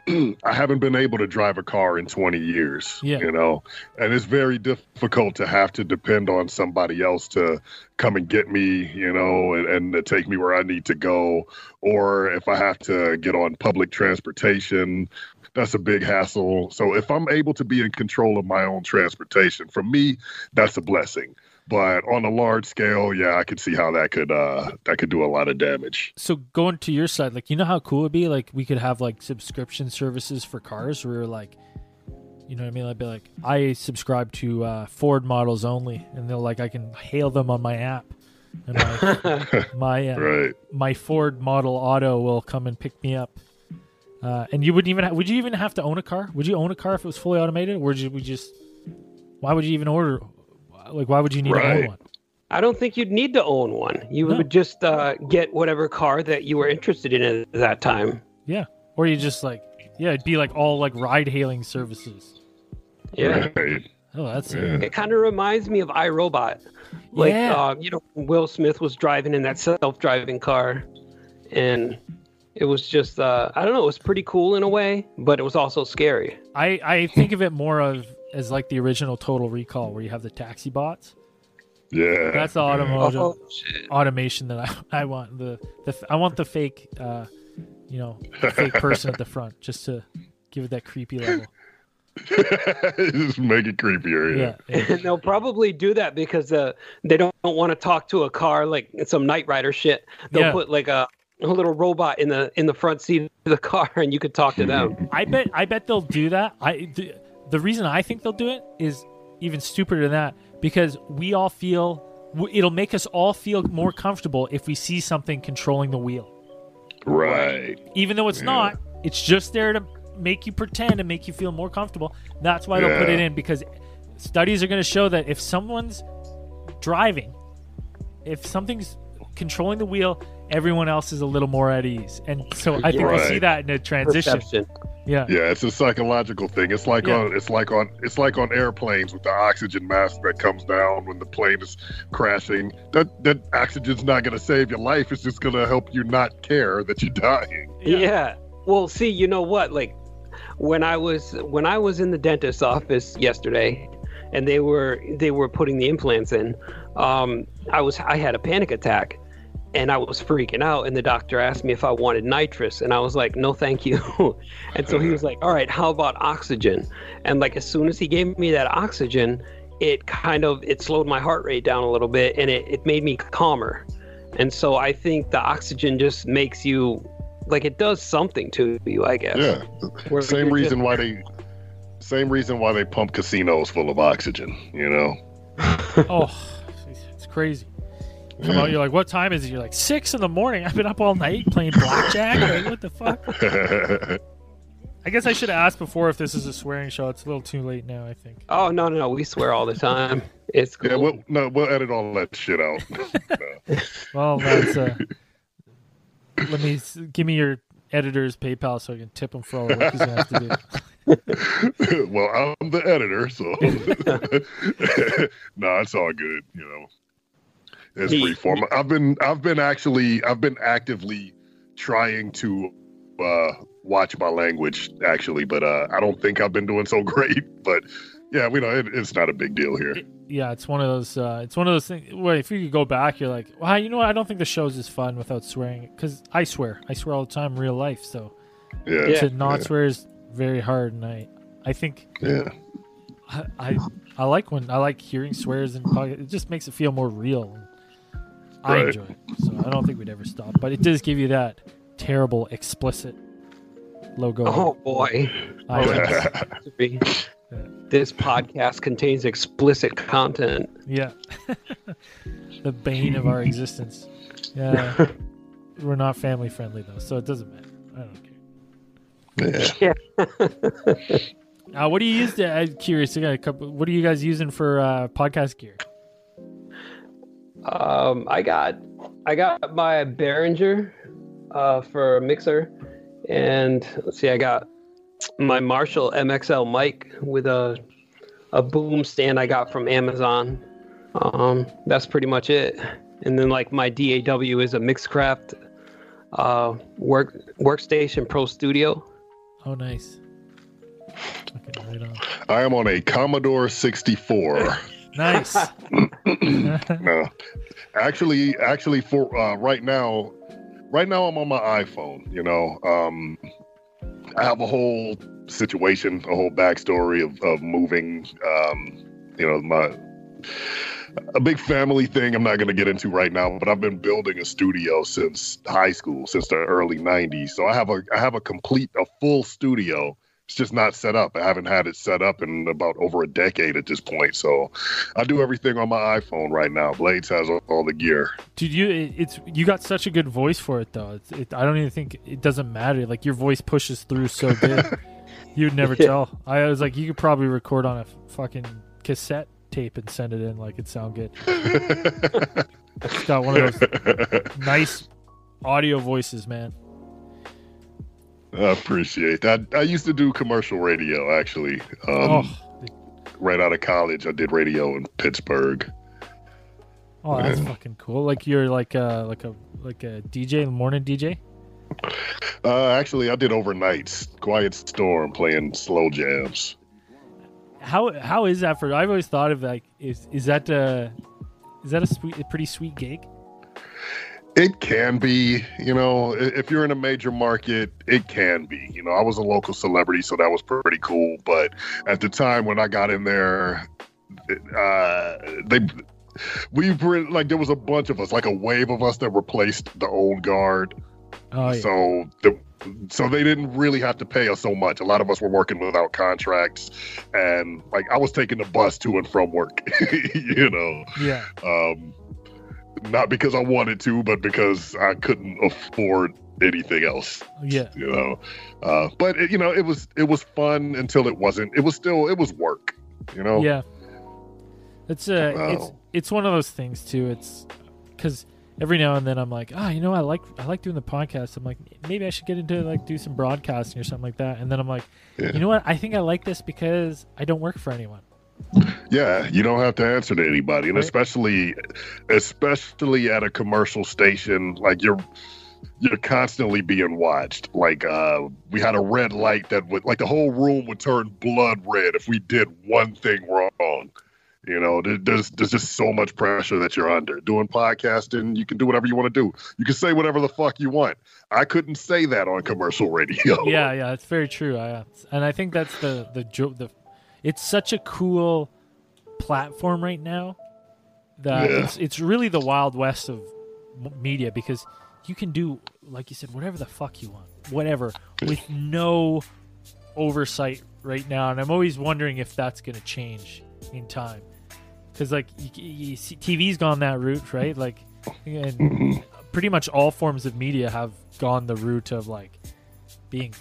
*clears throat* I haven't been able to drive a car in 20 years. Yeah. You know, and it's very difficult to have to depend on somebody else to come and get me, you know, and, and to take me where I need to go. Or if I have to get on public transportation, that's a big hassle. So if I'm able to be in control of my own transportation, for me, that's a blessing. But on a large scale, yeah, I could see how that could uh that could do a lot of damage. So going to your side, like you know how cool it'd be, like we could have like subscription services for cars where like you know what I mean? I'd be like, I subscribe to uh, Ford models only, and they'll like I can hail them on my app, and my *laughs* my uh, Right. my Ford Model Auto will come and pick me up. Uh, and you wouldn't even ha- would you even have to own a car? Would you own a car if it was fully automated, or would you, would you just why would you even order? Like, why would you need to own one? I don't think you'd need to own one. You No. would just uh, get whatever car that you were interested in at that time. Yeah, or you just like yeah, it'd be like all like ride hailing services. Yeah. Right. Oh, that's Yeah. It kind of reminds me of I, Robot. Like, Yeah. uh, you know, Will Smith was driving in that self-driving car, and it was just, uh, I don't know, it was pretty cool in a way, but it was also scary. I I think of it more of as like the original Total Recall, where you have the taxi bots. Yeah. That's the automotive Oh, automation that I, *laughs* I want. The the I want the fake, uh, you know, the fake person at the front, just to give it that creepy level. *laughs* Just make it creepier. Yeah, Yeah. yeah. And they'll probably do that because uh, they don't, don't want to talk to a car like some Knight Rider shit. They'll Yeah. put like a, a little robot in the in the front seat of the *laughs* car, and you could talk to them. I bet I bet they'll do that. I the, the reason I think they'll do it is even stupider than that because we all feel it'll make us all feel more comfortable if we see something controlling the wheel. Right. even though it's Yeah. not it's just there to make you pretend and make you feel more comfortable that's why they'll put it in because studies are going to show that if someone's driving if something's controlling the wheel everyone else is a little more at ease and so i think we'll see that in a transition Perception. Yeah Yeah, it's a psychological thing. It's like Yeah. on it's like on it's like on airplanes with the oxygen mask that comes down when the plane is crashing. That that oxygen's not going to save your life. It's just going to help you not care that you're dying. Yeah. Well, see, you know what? Like when I was when I was in the dentist's office yesterday, and they were they were putting the implants in, um, I was I had a panic attack, and I was freaking out. And the doctor asked me if I wanted nitrous, and I was like, no, thank you. *laughs* and so he was like, all right, how about oxygen? And like as soon as he gave me that oxygen, it kind of it slowed my heart rate down a little bit, and it, it made me calmer. And so I think the oxygen just makes you like it does something to you, I guess. Yeah. Where Same you're reason why they same reason why they pump casinos full of oxygen, you know. *laughs* oh it's crazy come out you're like what time is it you're like six in the morning i've been up all night playing blackjack like, what the fuck *laughs* i guess i should have asked before if this is a swearing show it's a little too late now i think oh no, no, no, we swear all the time. It's cool. yeah, we'll, no, we'll edit all that shit out. *laughs* Well, that's uh, let me give me your editor's PayPal so I can tip him for all the work he's gonna have to do. *laughs* well, I'm the editor, so no, it's all good. You know, it's He- free form. I've been, I've been actually, I've been actively trying to uh, watch my language, actually, but uh, I don't think I've been doing so *laughs* great. But yeah, we know it, it's not a big deal here. Yeah, it's one of those. Uh, it's one of those things. Where if you could go back, you're like, well, you know what? I don't think the show's as fun without swearing because I swear, I swear all the time in real life. So Yeah, Yeah. to not swear is very hard, and I, I think yeah, I, I, I like when I like hearing swears and it just makes it feel more real. I Right. enjoy it, so I don't think we'd ever stop. But it does give you that terrible explicit logo. oh boy. *laughs* this podcast contains explicit content. Yeah. *laughs* the bane of our existence. Yeah. *laughs* We're not family friendly though, so it doesn't matter. I don't care. yeah. Uh, what do you use to I'm curious, I got a couple what are you guys using for uh, podcast gear? Um, I got I got my Behringer uh, for a mixer, and let's see, I got my Marshall MXL mic with a a boom stand I got from Amazon. Um, that's pretty much it. And then like my DAW is a Mixcraft uh, work workstation Pro Studio. Oh nice. Okay, right on. I am on a Commodore 64. *laughs* Nice. *laughs* *laughs* no, actually, actually, for uh, right now, right now I'm on my iPhone. You know, um, I have a whole situation, a whole backstory of, of moving. Um, you know, my a big family thing I'm not going to get into right now, but I've been building a studio since high school, since the early 90s. So I have a I have a complete a full studio. It's just not set up. I haven't had it set up in about over a decade at this point. So I do everything on my iPhone right now. Blades has all, all the gear. Dude, you it's you got such a good voice for it though. It's, it, I don't even think it doesn't matter. Like your voice pushes through so *laughs* good. You'd never *laughs* tell. I was like, you could probably record on a fucking cassette tape and send it in. Like it'd sound good. *laughs* it's got one of those nice audio voices, man. I appreciate that. I used to do commercial radio actually. Um, oh, Right out of college, I did radio in Pittsburgh. oh, that's fucking cool. Like you're like a like a like a DJ, morning DJ. Uh, actually, I did overnights, Quiet Storm, playing slow jams. How how is that for? I've always thought of like is is that uh is that a sweet a pretty sweet gig? It can be, you know, if you're in a major market, it can be. You know, I was a local celebrity, so that was pretty cool. But at the time when I got in there, uh, they we were like there was a bunch of us, like a wave of us that replaced the old guard. Oh yeah. So the so they didn't really have to pay us so much. A lot of us were working without contracts, and like I was taking the bus to and from work. *laughs* you know, yeah. um, not because I wanted to, but because I couldn't afford anything else. Yeah. You know, uh, but it, you know, it was it was fun until it wasn't. It was still it was work. You know. Yeah. It's uh it's Wow. it's one of those things too. It's cuz every now and then I'm like, "Ah, you know, I like I like doing the podcast." I'm like, maybe I should get into like do some broadcasting or something like that. And then I'm like, Yeah. "You know what? I think I like this because I don't work for anyone." Yeah, you don't have to answer to anybody, and Right. especially, especially at a commercial station, like you're, you're constantly being watched. Like, uh, we had a red light that would, like, the whole room would turn blood red if we did one thing wrong. You know, there's there's just so much pressure that you're under. Doing podcasting, you can do whatever you want to do. You can say whatever the fuck you want. I couldn't say that on commercial radio. yeah, yeah, it's very true. I, and I think that's the the jo- the it's such a cool platform right now that Yeah. it's it's really the wild west of media because you can do like you said whatever the fuck you want, whatever with no oversight right now, and I'm always wondering if that's going to change in time because like you, you see, TV's gone that route, right? Like, and Mhm. pretty much all forms of media have gone the route of like being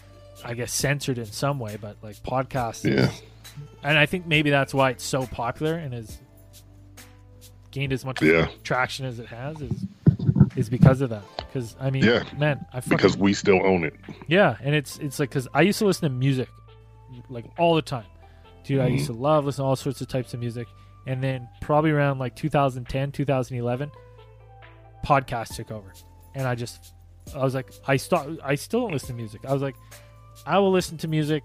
I guess censored in some way, but like podcasts Yeah. And I think maybe that's why it's so popular and has gained as much Yeah. traction as it has is is because of that. Because I mean, Yeah. man, I fucking, Because we still own it. yeah, and it's it's like because I used to listen to music like all the time, dude. I used to mm-hmm. love listening to all sorts of types of music, and then probably around like 2010, 2011, podcasts took over, and I just I was like, I start I still don't listen to music. I was like, I will listen to music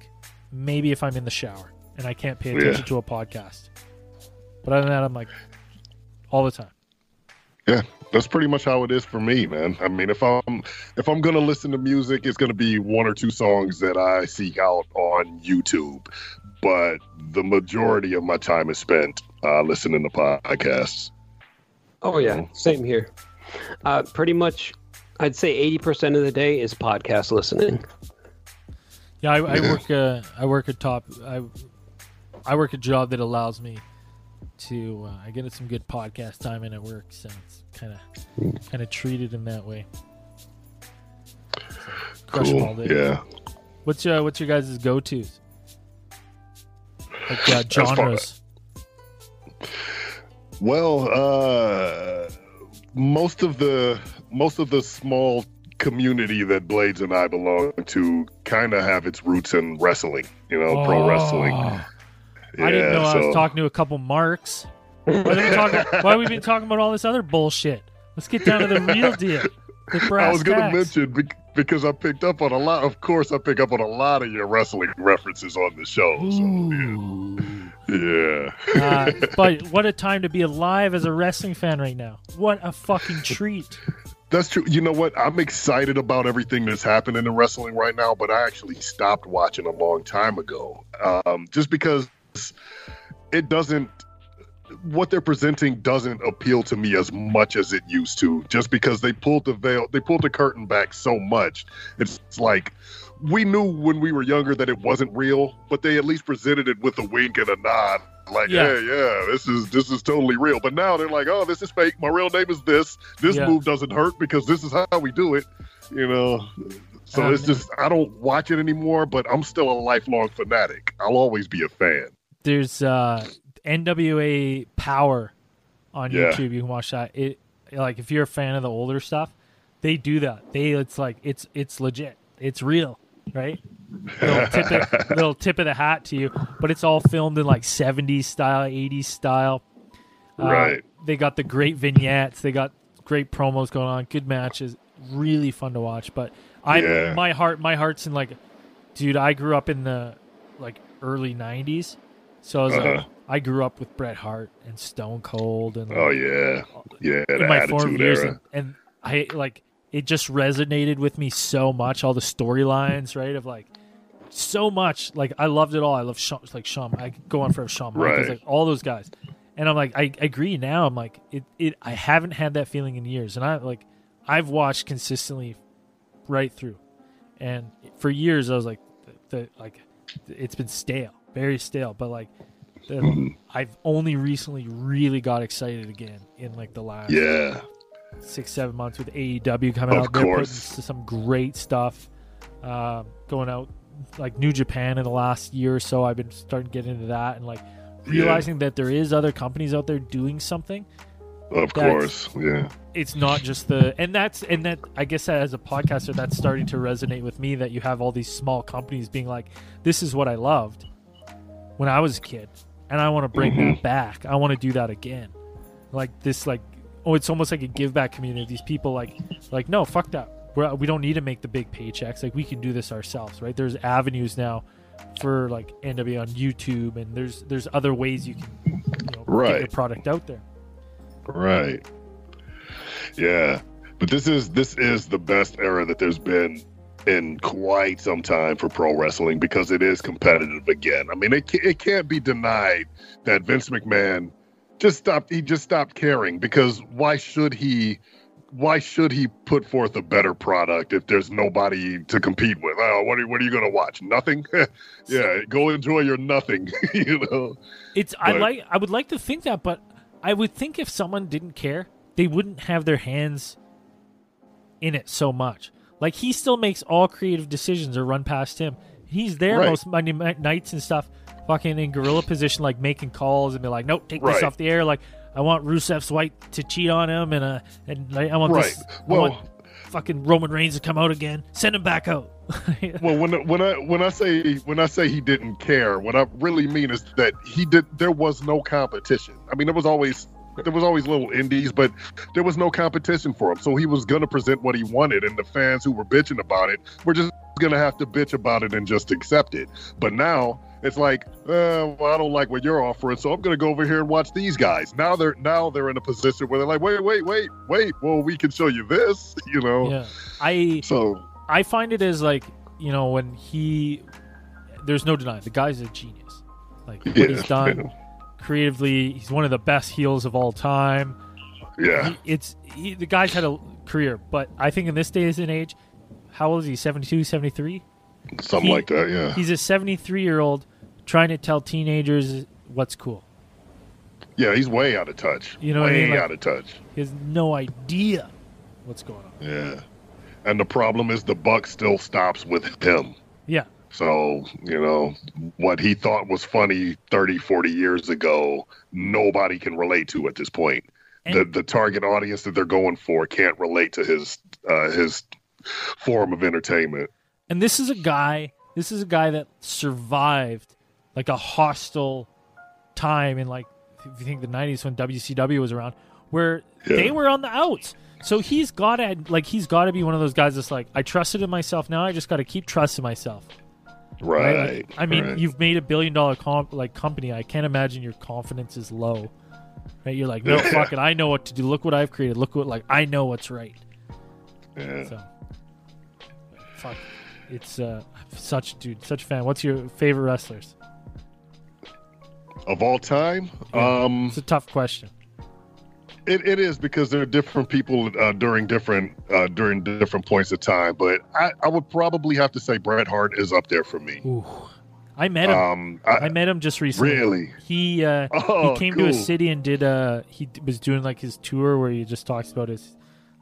maybe if I'm in the shower and I can't pay attention Yeah. to a podcast. But other than that, I'm like all the time. Yeah, that's pretty much how it is for me, man. I mean, if I'm if I'm gonna listen to music, it's gonna be one or two songs that I seek out on YouTube. But the majority of my time is spent uh, listening to podcasts. Oh yeah, same here. Uh, pretty much, I'd say eighty percent of the day is podcast listening. Yeah, I, I Yeah. work. Uh, I work a top. I I work a job that allows me to. Uh, I get some good podcast time in at work, so it's kind of kind of treated in that way. So, crush 'em all Cool. day. Yeah. What's your What's your guys' go tos? Like uh, genres. Well, uh, most of the most of the small community that Blades and I belong to kind of have its roots in wrestling. You know, pro wrestling. Oh, I didn't know I was talking to a couple marks. Why, are we talking, *laughs* why have we been talking about all this other bullshit? Let's get down to the real deal. The I was going to mention because I picked up on a lot. Of course, I pick up on a lot of your wrestling references on the show. So, Ooh. yeah. Uh, *laughs* but what a time to be alive as a wrestling fan right now. What a fucking treat. That's true. You know what? I'm excited about everything that's happening in wrestling right now, but I actually stopped watching a long time ago. Um, just because it doesn't what they're presenting doesn't appeal to me as much as it used to just because they pulled the veil they pulled the curtain back so much. It's like we knew when we were younger that it wasn't real but they at least presented it with a wink and a nod. Like Yeah. yeah yeah this is this is totally real. But now they're like oh this is fake. My real name is this. This Yeah. move doesn't hurt because this is how we do it you know? So Um, it's just i don't watch it anymore but i'm still a lifelong fanatic. I'll always be a fan There's uh, NWA Power on Yeah. YouTube. You can watch that. It like if you're a fan of the older stuff, they do that. They it's like it's it's legit. It's real, right? little tip, of, little *laughs* tip of the hat to you, but it's all filmed in like 70s style, 80s style. Uh, Right. They got the great vignettes. They got great promos going on. Good matches. Really fun to watch. But I, Yeah. my heart, my heart's in like, dude. I grew up in the like early 90s, so I was like, Uh-huh. I grew up with Bret Hart and Stone Cold and Oh yeah, yeah. In my formative years, and, and I like it just resonated with me so much. All the storylines, right? Of like so much. Like I loved it all. I love Shawn, like Shawn. I go on for Shawn Michaels, Right. like all those guys. And I'm like, I, I agree now. I'm like, it, it. I haven't had that feeling in years, and I like, I've watched consistently, right through, and for years I was like, the, the like, it's been stale, very stale. But like, the, Mm-hmm. I've only recently really got excited again in like the last Yeah, six seven months with AEW coming Of out. They're putting course. s- some great stuff um, going out, like New Japan in the last year or so. I've been starting to get into that and like realizing that there is other companies out there doing something. of course. Yeah, It's not just the and that's and that I guess that as a podcaster that's starting to resonate with me that you have all these small companies being like, this is what I loved when I was a kid, and I want to bring Mm-hmm. that back. I want to do that again. Like this, like oh, it's almost like a give back community. These people like like no, fuck that. We're, we don't need to make the big paychecks. Like we can do this ourselves, right? There's avenues now for like NW on YouTube, and there's there's other ways you can you know, get your product out there. right. Yeah, but this is this is the best era that there's been in quite some time for pro wrestling because it is competitive again. I mean, it it can't be denied that Vince McMahon just stopped. He just stopped caring because why should he? Why should he put forth a better product if there's nobody to compete with? Oh, what are, what are you going to watch? Nothing. *laughs* yeah, go enjoy your nothing. *laughs* you know. It's I like I would like to think that, but I would think if someone didn't care, they wouldn't have their hands in it so much. Like he still makes all creative decisions or run past him. He's there Right. most Monday nights and stuff, fucking in gorilla position, like making calls and be like, "Nope, take this off the air." Like I want Rusev's white to cheat on him, and uh, and like, I want Right. this. I want fucking Roman Reigns to come out again. Send him back out. *laughs* Well, when when I when I say when I say he didn't care, what I really mean is that he did. There was no competition. I mean, there was always there was always little indies, but there was no competition for him. So he was going to present what he wanted, and the fans who were bitching about it were just going to have to bitch about it and just accept it. But now it's like, uh, well, I don't like what you're offering, so I'm going to go over here and watch these guys. Now they're now they're in a position where they're like, wait, wait, wait, wait. Well, we can show you this, *laughs* you know. yeah, I So I find it as like you know when he there's no denying the guy's a genius. Like what yeah, he's done creatively, he's one of the best heels of all time. yeah. He, it's he, the guy's had a career, but I think in this day and age, how old is he? 72, 73? Something He- like that, yeah. He's a 73 year old trying to tell teenagers what's cool. Yeah, he's way out of touch. You know what I way mean? Like- out of touch. He has no idea what's going on. Yeah. And the problem is the buck still stops with him. Yeah, So, you know, what he thought was funny 30, 40 years ago, nobody can relate to at this point. And- the the target audience that they're going for can't relate to his uh, his form of entertainment. And this is a guy. This is a guy that survived like a hostile time in like if you think the '90s when WCW was around, where Yeah. they were on the outs. So he's got to like he's got to be one of those guys that's like I trusted in myself. Now I just got to keep trusting myself. Right. Like, I mean, right. you've made a billion dollar comp- like company. I can't imagine your confidence is low. Right? You're like, no, Yeah. fuck it. I know what to do. Look what I've created. Look what like I know what's right. yeah. So, fuck. It's uh, such dude, such a fan. What's your favorite wrestlers? Of all time, um, It's a tough question. It, it is because there are different people uh, during different uh, during different points of time. But I, I would probably have to say Bret Hart is up there for me. Ooh. I met him. Um, I I, met him just recently. really, He uh, Oh, he came to a city and did uh he was doing like his tour where he just talks about his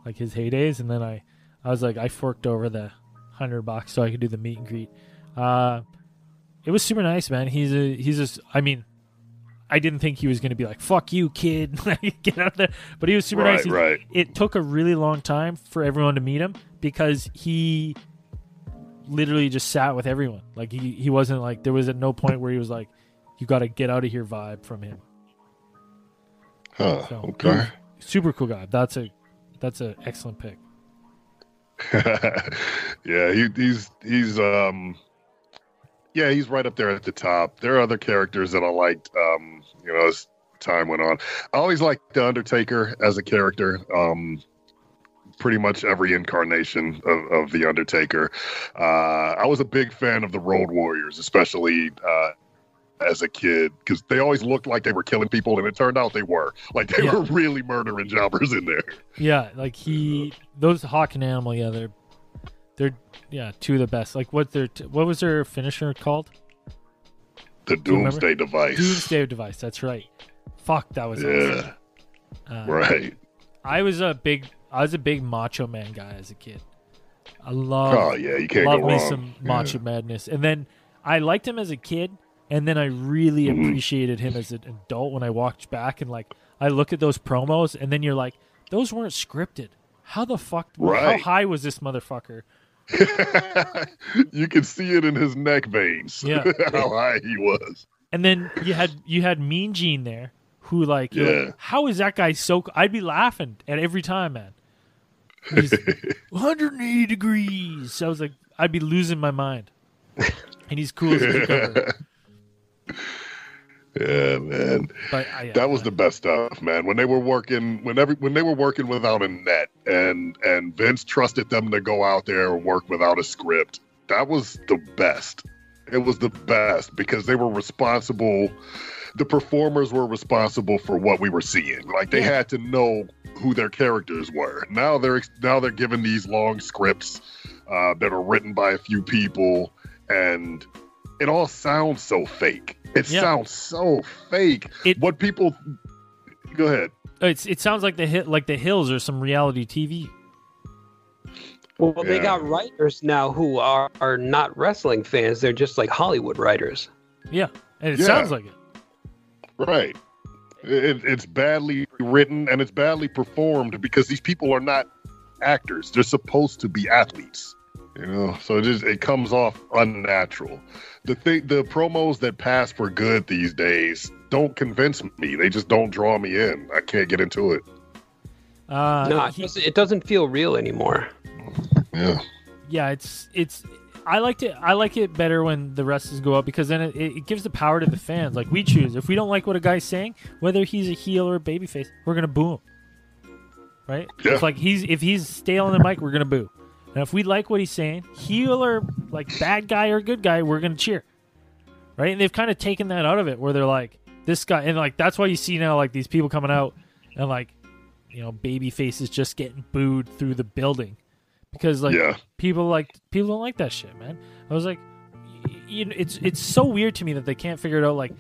like his heydays and then I I was like I forked over the hundred bucks so I could do the meet and greet. Uh, it was super nice, man. He's a he's just I mean. I didn't think he was going to be like "fuck you, kid," *laughs* get out there. But he was super Right, nice. Right. It took a really long time for everyone to meet him because he literally just sat with everyone. Like he, he wasn't like there was at no point where he was like, "You got to get out of here" vibe from him. huh? So, Okay. Super cool guy. That's a that's an excellent pick. *laughs* yeah, he, he's he's um yeah, he's right up there at the top. There are other characters that I liked um, you know, as time went on. I always liked the Undertaker as a character. Um pretty much every incarnation of, of the Undertaker. Uh I was a big fan of the Road Warriors, especially uh as a kid because they always looked like they were killing people and it turned out they were like they Yeah. were really murdering jobbers in there Yeah, like he those Hawk and Animal. Yeah, they're they're yeah two of the best. Like what their t- what was their finisher called? the doomsday device Doomsday device. That's right. Fuck, that was awesome. yeah Uh, right I was a big I was a big Macho Man guy as a kid. I love Oh yeah, you can't love go me wrong. some Yeah. Macho Madness. And then I liked him as a kid, and then I really Mhm. appreciated him as an adult when I watched back and like I look at those promos, and then you're like, those weren't scripted. How the fuck? Right. How high was this motherfucker? *laughs* you can see it in his neck veins. Yeah. *laughs* how high he was. And then you had you had Mean Gene there, who like, you're like, Yeah. how is that guy so? I'd be laughing at every time, man. He's *laughs* 180 degrees. I was like, I'd be losing my mind. And he's cool as a cucumber. Yeah, man. But I, That was the best stuff, man. When they were working, when every when they were working without a net, and and Vince trusted them to go out there and work without a script. That was the best. It was the best because they were responsible. The performers were responsible for what we were seeing. Like they had to know who their characters were. Now they're now they're given these long scripts uh, that are written by a few people, and it all sounds so fake. It Yeah. sounds so fake. It- what people go ahead. Oh, it's it sounds like the hit like the Hills or some reality TV. Well, they got writers now who are, are not wrestling fans. They're just like Hollywood writers. Yeah, and it Yeah. sounds like it. Right. It, it's badly written and it's badly performed because these people are not actors. They're supposed to be athletes. You know, so it just it comes off unnatural. The thing, the promos that pass for good these days don't convince me. They just don't draw me in. I can't get into it. Uh, no, it he- doesn't, it doesn't feel real anymore. Yeah. yeah, it's it's. I liked it. I like it better when the wrestlers go up because then it, it gives the power to the fans. Like we choose. If we don't like what a guy's saying, whether he's a heel or a babyface, we're gonna boo him. Right? Yeah. It's like he's if he's stale on the mic, we're gonna boo. And if we like what he's saying, heel or like bad guy or good guy, we're gonna cheer. Right? And they've kind of taken that out of it, where they're like this guy, and like that's why you see now like these people coming out and like you know baby faces just getting booed through the building because like Yeah. people like people don't like that shit, man. I was like, you know, it's it's so weird to me that they can't figure it out. Like,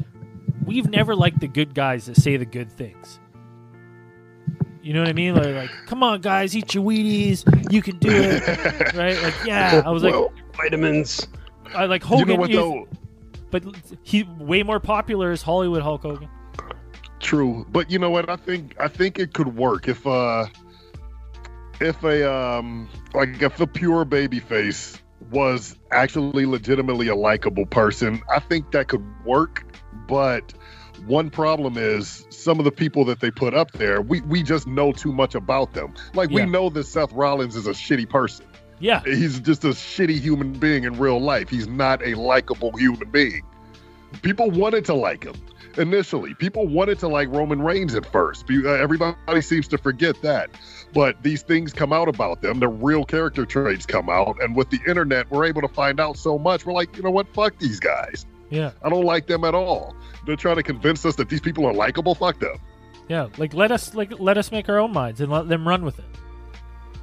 we've never liked the good guys that say the good things. You know what I mean? Like, like come on, guys, eat your Wheaties. You can do it, *laughs* right? Like, yeah. I was like, Vitamins. I like you Hogan, know what is- though? but he way more popular is Hollywood Hulk Hogan. True, but you know what? I think I think it could work if uh if a um like if a pure baby face was actually legitimately a likable person, I think that could work. But one problem is some of the people that they put up there, we, we just know too much about them. Like Yeah. we know that Seth Rollins is a shitty person. Yeah, He's just a shitty human being in real life. He's not a likable human being. People wanted to like him initially. People wanted to like Roman Reigns at first. Uh, Everybody seems to forget that. But these things come out about them. The real character traits come out. And with the internet, we're able to find out so much. We're like, you know what? Fuck these guys. Yeah, I don't like them at all. They're trying to convince us that these people are likable. Fuck them. yeah. Like let us like let us make our own minds and let them run with it.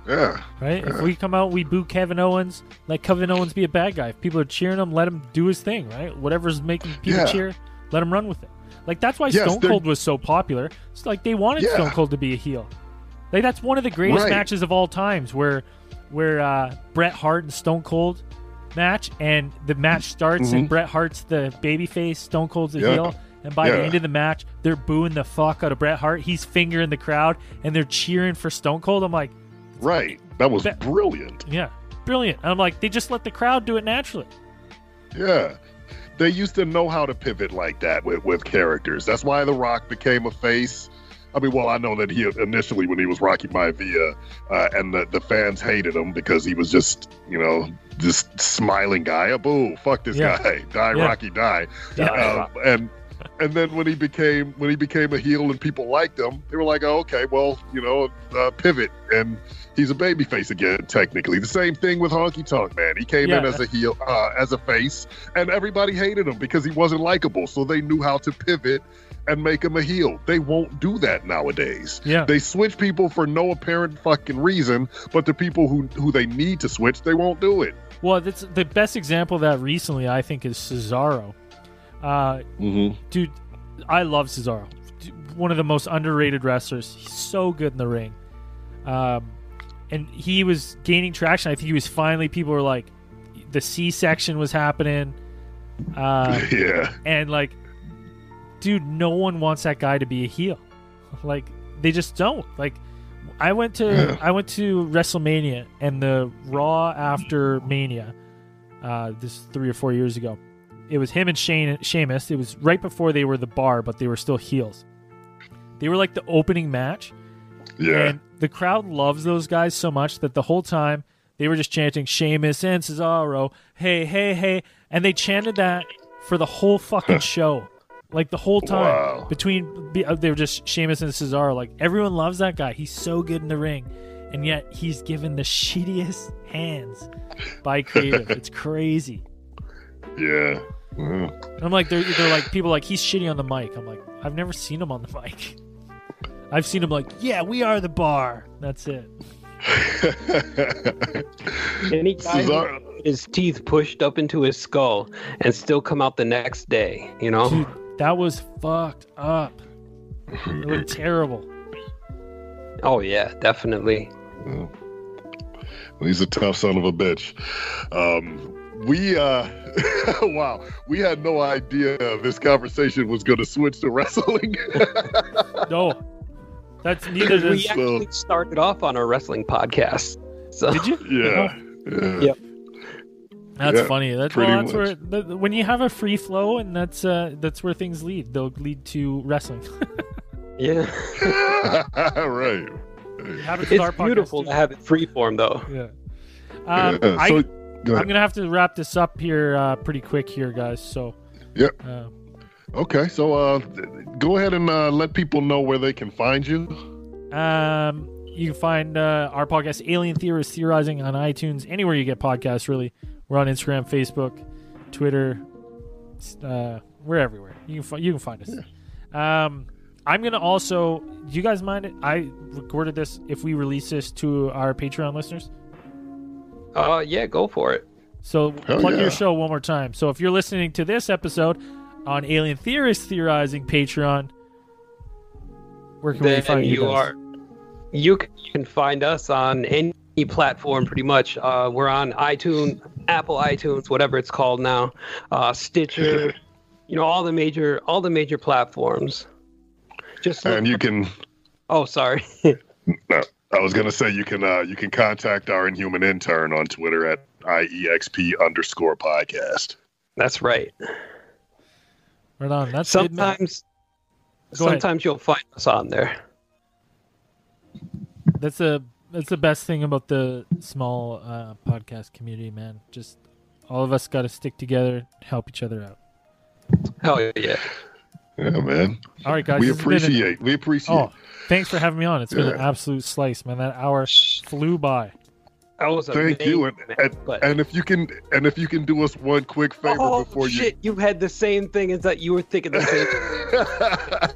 Yeah. Right? If we come out, we boo Kevin Owens, let Kevin Owens be a bad guy. If people are cheering him, let him do his thing, right? Whatever's making people Yeah. cheer, let him run with it. Like that's why Yes, Stone they're- Cold was so popular. It's like they wanted Yeah. Stone Cold to be a heel. Like that's one of the greatest Right. matches of all times, where where uh, Bret Hart and Stone Cold match, and the match starts, and Bret Hart's the babyface, Stone Cold's the Mm-hmm. Yeah. heel. And by the end of the match, they're booing the fuck out of Bret Hart. He's fingering the crowd, and they're cheering for Stone Cold. I'm like, Right. That was That- brilliant. yeah, brilliant. I'm like, they just let the crowd do it naturally. Yeah. They used to know how to pivot like that with, with characters. That's why The Rock became a face. I mean, well, I know that he initially, when he was Rocky Maivia, uh, and the, the fans hated him because he was just, you know, this smiling guy. A boo, fuck this Yeah. guy, *laughs* die Yeah. Rocky, die. Yeah. Um, and and then when he became when he became a heel and people liked him, they were like, oh, okay, well, you know, uh, pivot, and he's a babyface again. Technically, the same thing with Honky Tonk Man. He came in as a heel, uh, as a face, and everybody hated him because he wasn't likable. So they knew how to pivot and make him a heel. They won't do that nowadays. Yeah. They switch people for no apparent fucking reason, but the people who who they need to switch, they won't do it. Well, that's the best example of that recently, I think, is Cesaro. Uh, Mm-hmm. dude, I love Cesaro. One of the most underrated wrestlers. He's so good in the ring. Um, and he was gaining traction. I think he was finally. People were like, the C section was happening, uh, *laughs* yeah. and like, dude, no one wants that guy to be a heel. *laughs* Like, they just don't. Like, I went to. I went to WrestleMania and the Raw after Mania. Uh, this three or four years ago. It was him and Shane Sheamus. It was right before they were the bar, but they were still heels. They were like the opening match, Yeah. and the crowd loves those guys so much that the whole time they were just chanting Sheamus and Cesaro, hey, hey, hey, and they chanted that for the whole fucking show, like the whole time Wow. between uh, they were just Sheamus and Cesaro. Like everyone loves that guy. He's so good in the ring, and yet he's given the *laughs* shittiest hands by *laughs* creative. it's crazy. yeah. Yeah. And I'm like, they're, they're like people like he's shitty on the mic. I'm like, I've never seen him on the *laughs* mic. I've seen him like, yeah, we are the bar. That's it. Any guy Cesaro- his teeth pushed up into his skull and still come out the next day, you know? Dude, that was fucked up. It looked *laughs* terrible. Oh yeah, definitely. He's a tough son of a bitch. Um, we, uh, *laughs* wow, we had no idea this conversation was going to switch to wrestling. *laughs* No, that's neither We does. actually started off on a wrestling podcast. So Did you? yeah. yeah. Yep. That's Yeah, funny. That's, well, that's where much. the, when you have a free flow, and that's uh, that's where things lead. They'll lead to wrestling. *laughs* yeah, *laughs* right. Happens our it's beautiful to have it freeform though. Yeah. Um, Yeah, *laughs* I, go I'm gonna have to wrap this up here uh, pretty quick here, guys. So. Yep. Uh, Okay, so uh, go ahead and uh, let people know where they can find you. Um, you can find uh, our podcast, Alien Theorists Theorizing, on iTunes, anywhere you get podcasts. Really, we're on Instagram, Facebook, Twitter. Uh, we're everywhere. You can fi- you can find us. Um, I'm gonna also. Do you guys mind it? I recorded this. If we release this to our Patreon listeners, Uh, yeah, go for it. so Hell plug yeah. your show one more time. So if you're listening to this episode on Alien Theorists Theorizing Patreon, where can we Then find you? you guys? are. You can, you can find us on any platform, pretty much. Uh, we're on iTunes, Apple iTunes, whatever it's called now, uh, Stitcher. you know, all the major all the major platforms. Just look And you can, Oh, sorry. *laughs* no, I was going to say you can uh, you can contact our Inhuman intern on Twitter at iexp underscore podcast. That's right. Right on. That's good, man. Sometimes, ahead. sometimes you'll find us on there. That's the that's the best thing about the small uh, podcast community, man. Just all of us got to stick together, help each other out. Hell yeah. Yeah, man. All right, guys. we this has an- appreciate. we appreciate. oh, thanks for having me on. It's been an absolute slice, man. That hour flew by. That was a Thank you, and, vague and, but- and if you can, and if you can do us one quick favor before you. oh before shit! You... had the same thing as that. You were thinking the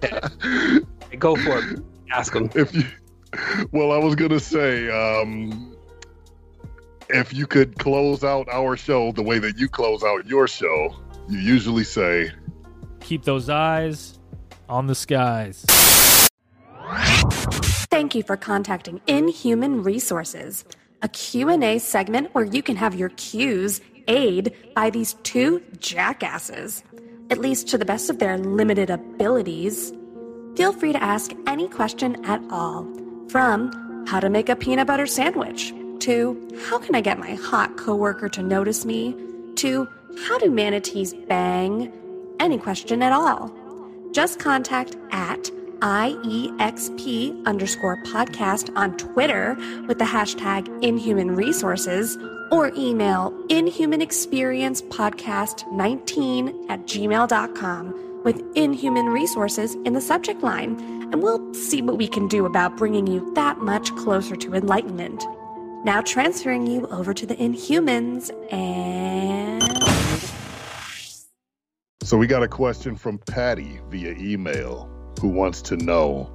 same. *laughs* you, Go for it. Ask him. if you, *laughs* well, I was gonna say, um, if you could close out our show the way that you close out your show, you usually say, Keep those eyes on the skies. Thank you for contacting Inhuman Resources, a Q&A segment where you can have your cues aid by these two jackasses, at least to the best of their limited abilities. Feel free to ask any question at all, from how to make a peanut butter sandwich to how can I get my hot coworker to notice me to how do manatees bang? Any question at all. Just contact at IEXP underscore podcast on Twitter with the hashtag Inhuman Resources or email inhumanexperiencepodcast19 at gmail.com with Inhuman Resources in the subject line, and we'll see what we can do about bringing you that much closer to enlightenment. Now transferring you over to the Inhumans and. So we got a question from Patty via email who wants to know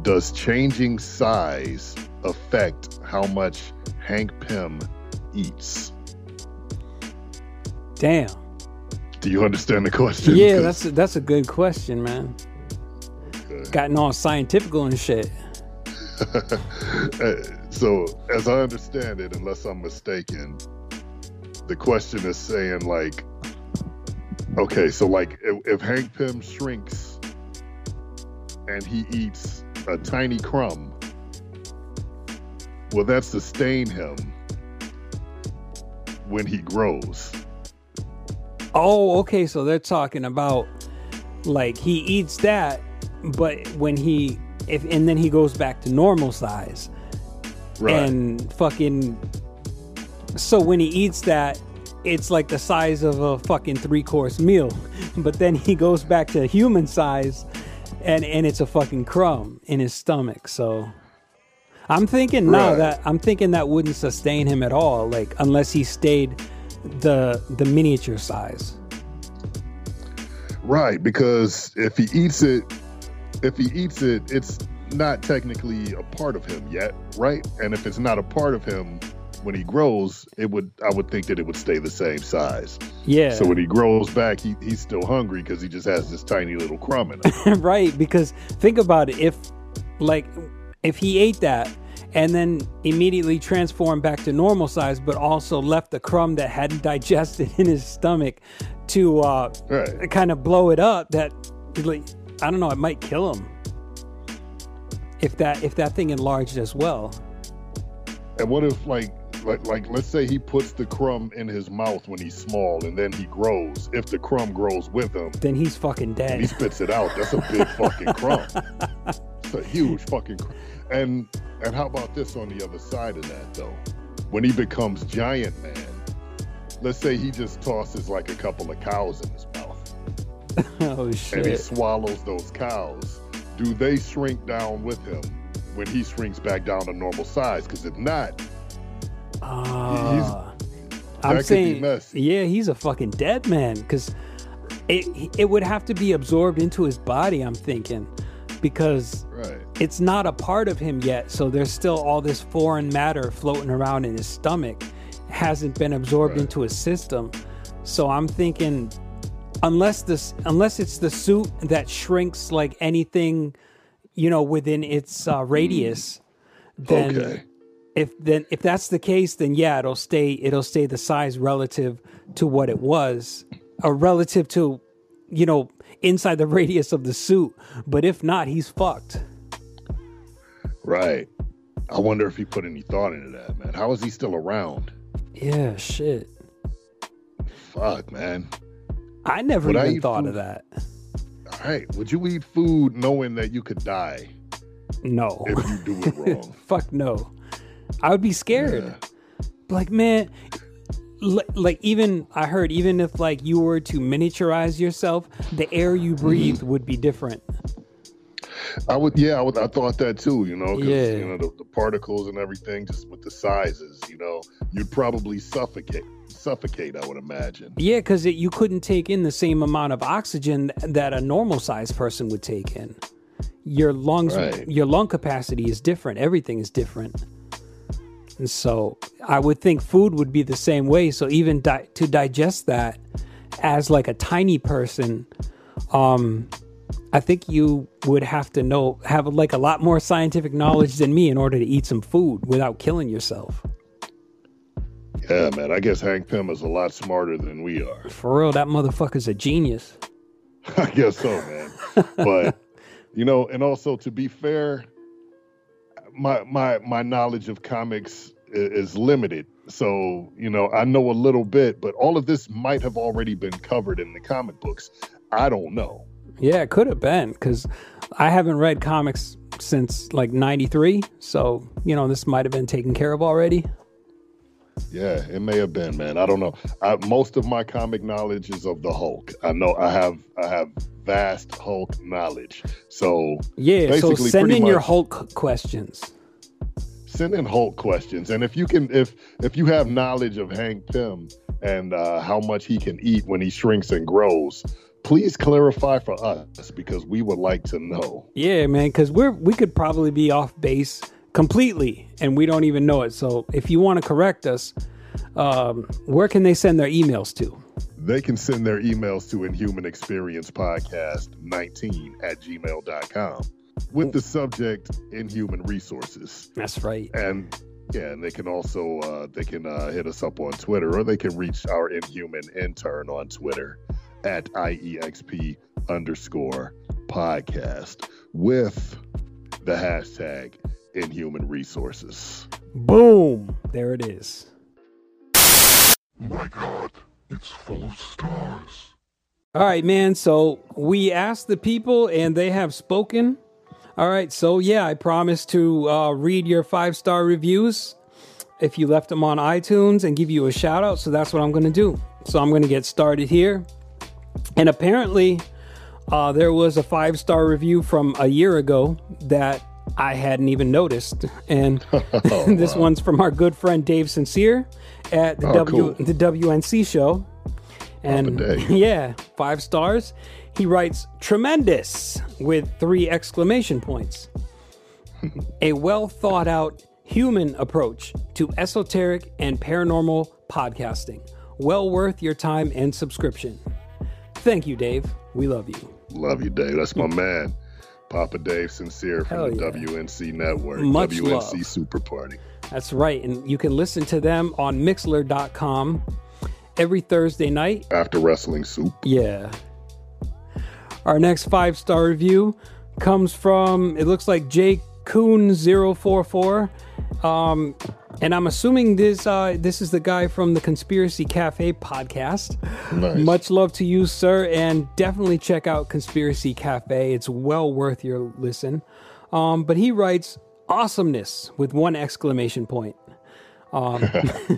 Does changing size affect how much Hank Pym eats? Damn. Do you understand the question? Yeah, 'Cause- that's a, that's a good question, man. Okay. Gotten all scientifical and shit. *laughs* So, as I understand it, unless I'm mistaken, the question is saying, like, okay, so, like, if, if Hank Pym shrinks and he eats a tiny crumb, will that sustain him when he grows? Oh, okay. So they're talking about like he eats that, but when he if and then he goes back to normal size Right. and fucking. So when he eats that, it's like the size of a fucking three course meal, *laughs* but then he goes back to human size, and and it's a fucking crumb in his stomach. So. I'm thinking no, Right. that I'm thinking that wouldn't sustain him at all, like unless he stayed the the miniature size. Right, because if he eats it, if he eats it, it's not technically a part of him yet, right? And if it's not a part of him when he grows, it would I would think that it would stay the same size. Yeah. So when he grows back, he, he's still hungry because he just has this tiny little crumb in him. *laughs* right, because think about it, if like if he ate that and then immediately transformed back to normal size, but also left the crumb that hadn't *laughs* digested in his stomach to uh Right. kind of blow it up, that I don't know, it might kill him. If that if that thing enlarged as well. And what if like like like let's say he puts the crumb in his mouth when he's small and then he grows. If the crumb grows with him, Then he's fucking dead and he spits it out. That's a big fucking crumb. *laughs* It's a huge fucking crumb. And and how about this on the other side of that though? When he becomes giant man, let's say he just tosses like a couple of cows in his mouth *laughs* oh and he swallows those cows. Do they shrink down with him when he shrinks back down to normal size? Because if not, ah. that I'm could be saying, messy. yeah, he's a fucking dead man because it it would have to be absorbed into his body. I'm thinking because. It's not a part of him yet, so there's still all this foreign matter floating around in his stomach, hasn't been absorbed Right. into his system. So I'm thinking, unless this, unless it's the suit that shrinks like anything, you know, within its uh, radius, then Okay. if then if that's the case, then yeah, it'll stay it'll stay the size relative to what it was, or relative to, you know, inside the *laughs* radius of the suit. But if not, he's fucked. Right. I wonder if he put any thought into that, man. How is he still around? Yeah, shit. Fuck, man. I never Would even eat thought food? of that. All right. Would you eat food knowing that you could die No. if you do it *laughs* wrong? Fuck no. I would be scared. Yeah. Like man, like even I heard even if like you were to miniaturize yourself, the air you Mm-hmm. breathe would be different. I would, yeah, I, would, I thought that too, you know, because, Yeah. you know, the, the particles and everything, just with the sizes, you You know, you'd probably suffocate. Suffocate, I would imagine. Yeah, because you couldn't take in the same amount of oxygen that a normal sized person would take in. Your lungs, Right. your lung capacity is different. Everything is different. And so I would think food would be the same way. So even di- to digest that as like a tiny person, um, I think you would have to know have like a lot more scientific knowledge than me in order to eat some food without killing yourself. Yeah, man. I guess Hank Pym is a lot smarter than we are. For real, that motherfucker's a genius. *laughs* I guess so, man. but you know, and also to be fair, my my my knowledge of comics is limited. So, you know, I know a little bit, but all of this might have already been covered in the comic books. I don't know. Yeah, it could have been because I haven't read comics since like '93. So you know, this might have been taken care of already. Yeah, it may have been, man. I don't know. I, most of my comic knowledge is of the Hulk. I know I have I have vast Hulk knowledge. So Yeah, so send in your Hulk questions. send in Hulk questions, and if you can, if if you have knowledge of Hank Pym and uh, how much he can eat when he shrinks and grows, please clarify for us because we would like to know. Yeah, man, because we're we could probably be off base completely, and we don't even know it. So if you want to correct us, um, where can they send their emails to? They can send their emails to Inhuman Experience Podcast 19 at gmail.com with the subject Inhuman Resources. That's right. And yeah, and they can also uh, they can uh, hit us up on Twitter or they can reach our Inhuman intern on Twitter at IEXP underscore podcast with the hashtag Inhuman Resources. Boom! There it is. My god, it's full of stars. All right, man. So we asked the people, and they have spoken. All right. So yeah, I promised to uh, read your five star reviews if you left them on iTunes and give you a shout out. So that's what I'm going to do. So I'm going to get started here. And apparently, uh, there was a five star review from a year ago that I hadn't even noticed. And *laughs* *laughs* this one's from our good friend Dave Sincere at the Oh, W cool. the WNC show. And *laughs* yeah, five stars. He writes tremendous with three exclamation points. a well thought out human approach to esoteric and paranormal podcasting. Well worth your time and subscription. Thank you, Dave. We love you. Love you, Dave. That's my man. Papa Dave Sincere from Hell the yeah. WNC Network, Much WNC love. Super Party. That's right. And you can listen to them on Mixlr.com every Thursday night After Wrestling Soup. Yeah. Our next five star review comes from it looks like Jay Coon 044. Um and I'm assuming this uh this is the guy from the Conspiracy Cafe podcast. Nice. Much love to you, sir, and definitely check out Conspiracy Cafe. It's well worth your listen. Um, but he writes awesomeness with one exclamation point. Um,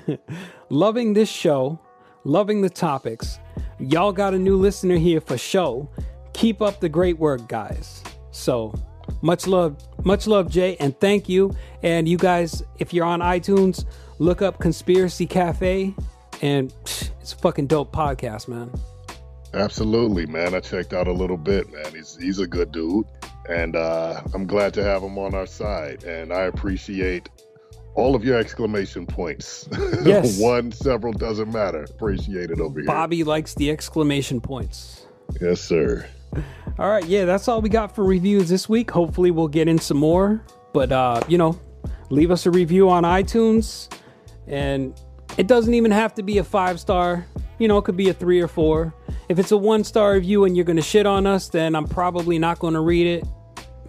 *laughs* loving this show, loving the topics. Y'all got a new listener here for show. Keep up the great work, guys. So much love, much love, Jay, and thank you. And you guys, if you're on iTunes, look up Conspiracy Cafe, and psh, it's a fucking dope podcast, man. Absolutely, man. I checked out a little bit, man. He's he's a good dude, and uh, I'm glad to have him on our side. And I appreciate all of your exclamation points. *laughs* Yes. One, several doesn't matter. Appreciate it over here. Bobby likes the exclamation points. Yes, sir. All right, yeah, that's all we got for reviews this week. Hopefully, we'll get in some more. But uh, you know, leave us a review on iTunes, and it doesn't even have to be a five star. You know, it could be a three or four. If it's a one star review and you're gonna shit on us, then I'm probably not gonna read it.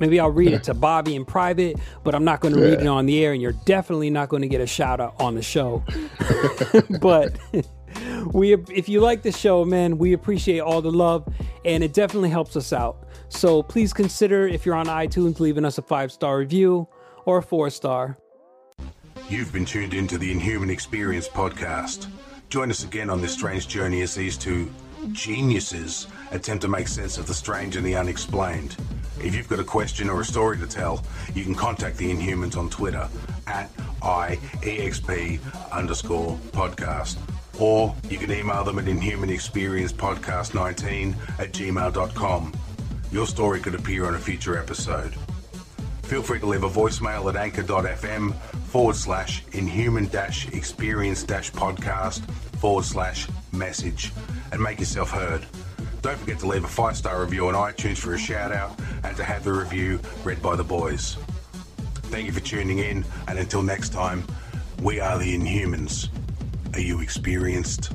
Maybe I'll read it to *laughs* Bobby in private, but I'm not going to read it on the air, and you're definitely not going to get a shout out on the show. *laughs* but *laughs* we if you like the show man we appreciate all the love and it definitely helps us out so please consider if you're on itunes leaving us a five star review or a four star You've been tuned into the Inhuman Experience podcast. Join us again on this strange journey as these two geniuses attempt to make sense of the strange and the unexplained. If you've got a question or a story to tell, you can contact the Inhumans on Twitter at IEXP underscore podcast. Or you can email them at inhumanexperiencepodcast19 at gmail.com. Your story could appear on a future episode. Feel free to leave a voicemail at anchor.fm forward slash inhuman dash experience dash podcast forward slash message and make yourself heard. Don't forget to leave a five star review on iTunes for a shout out and to have the review read by the boys. Thank you for tuning in, and until next time, we are the Inhumans. Are you experienced?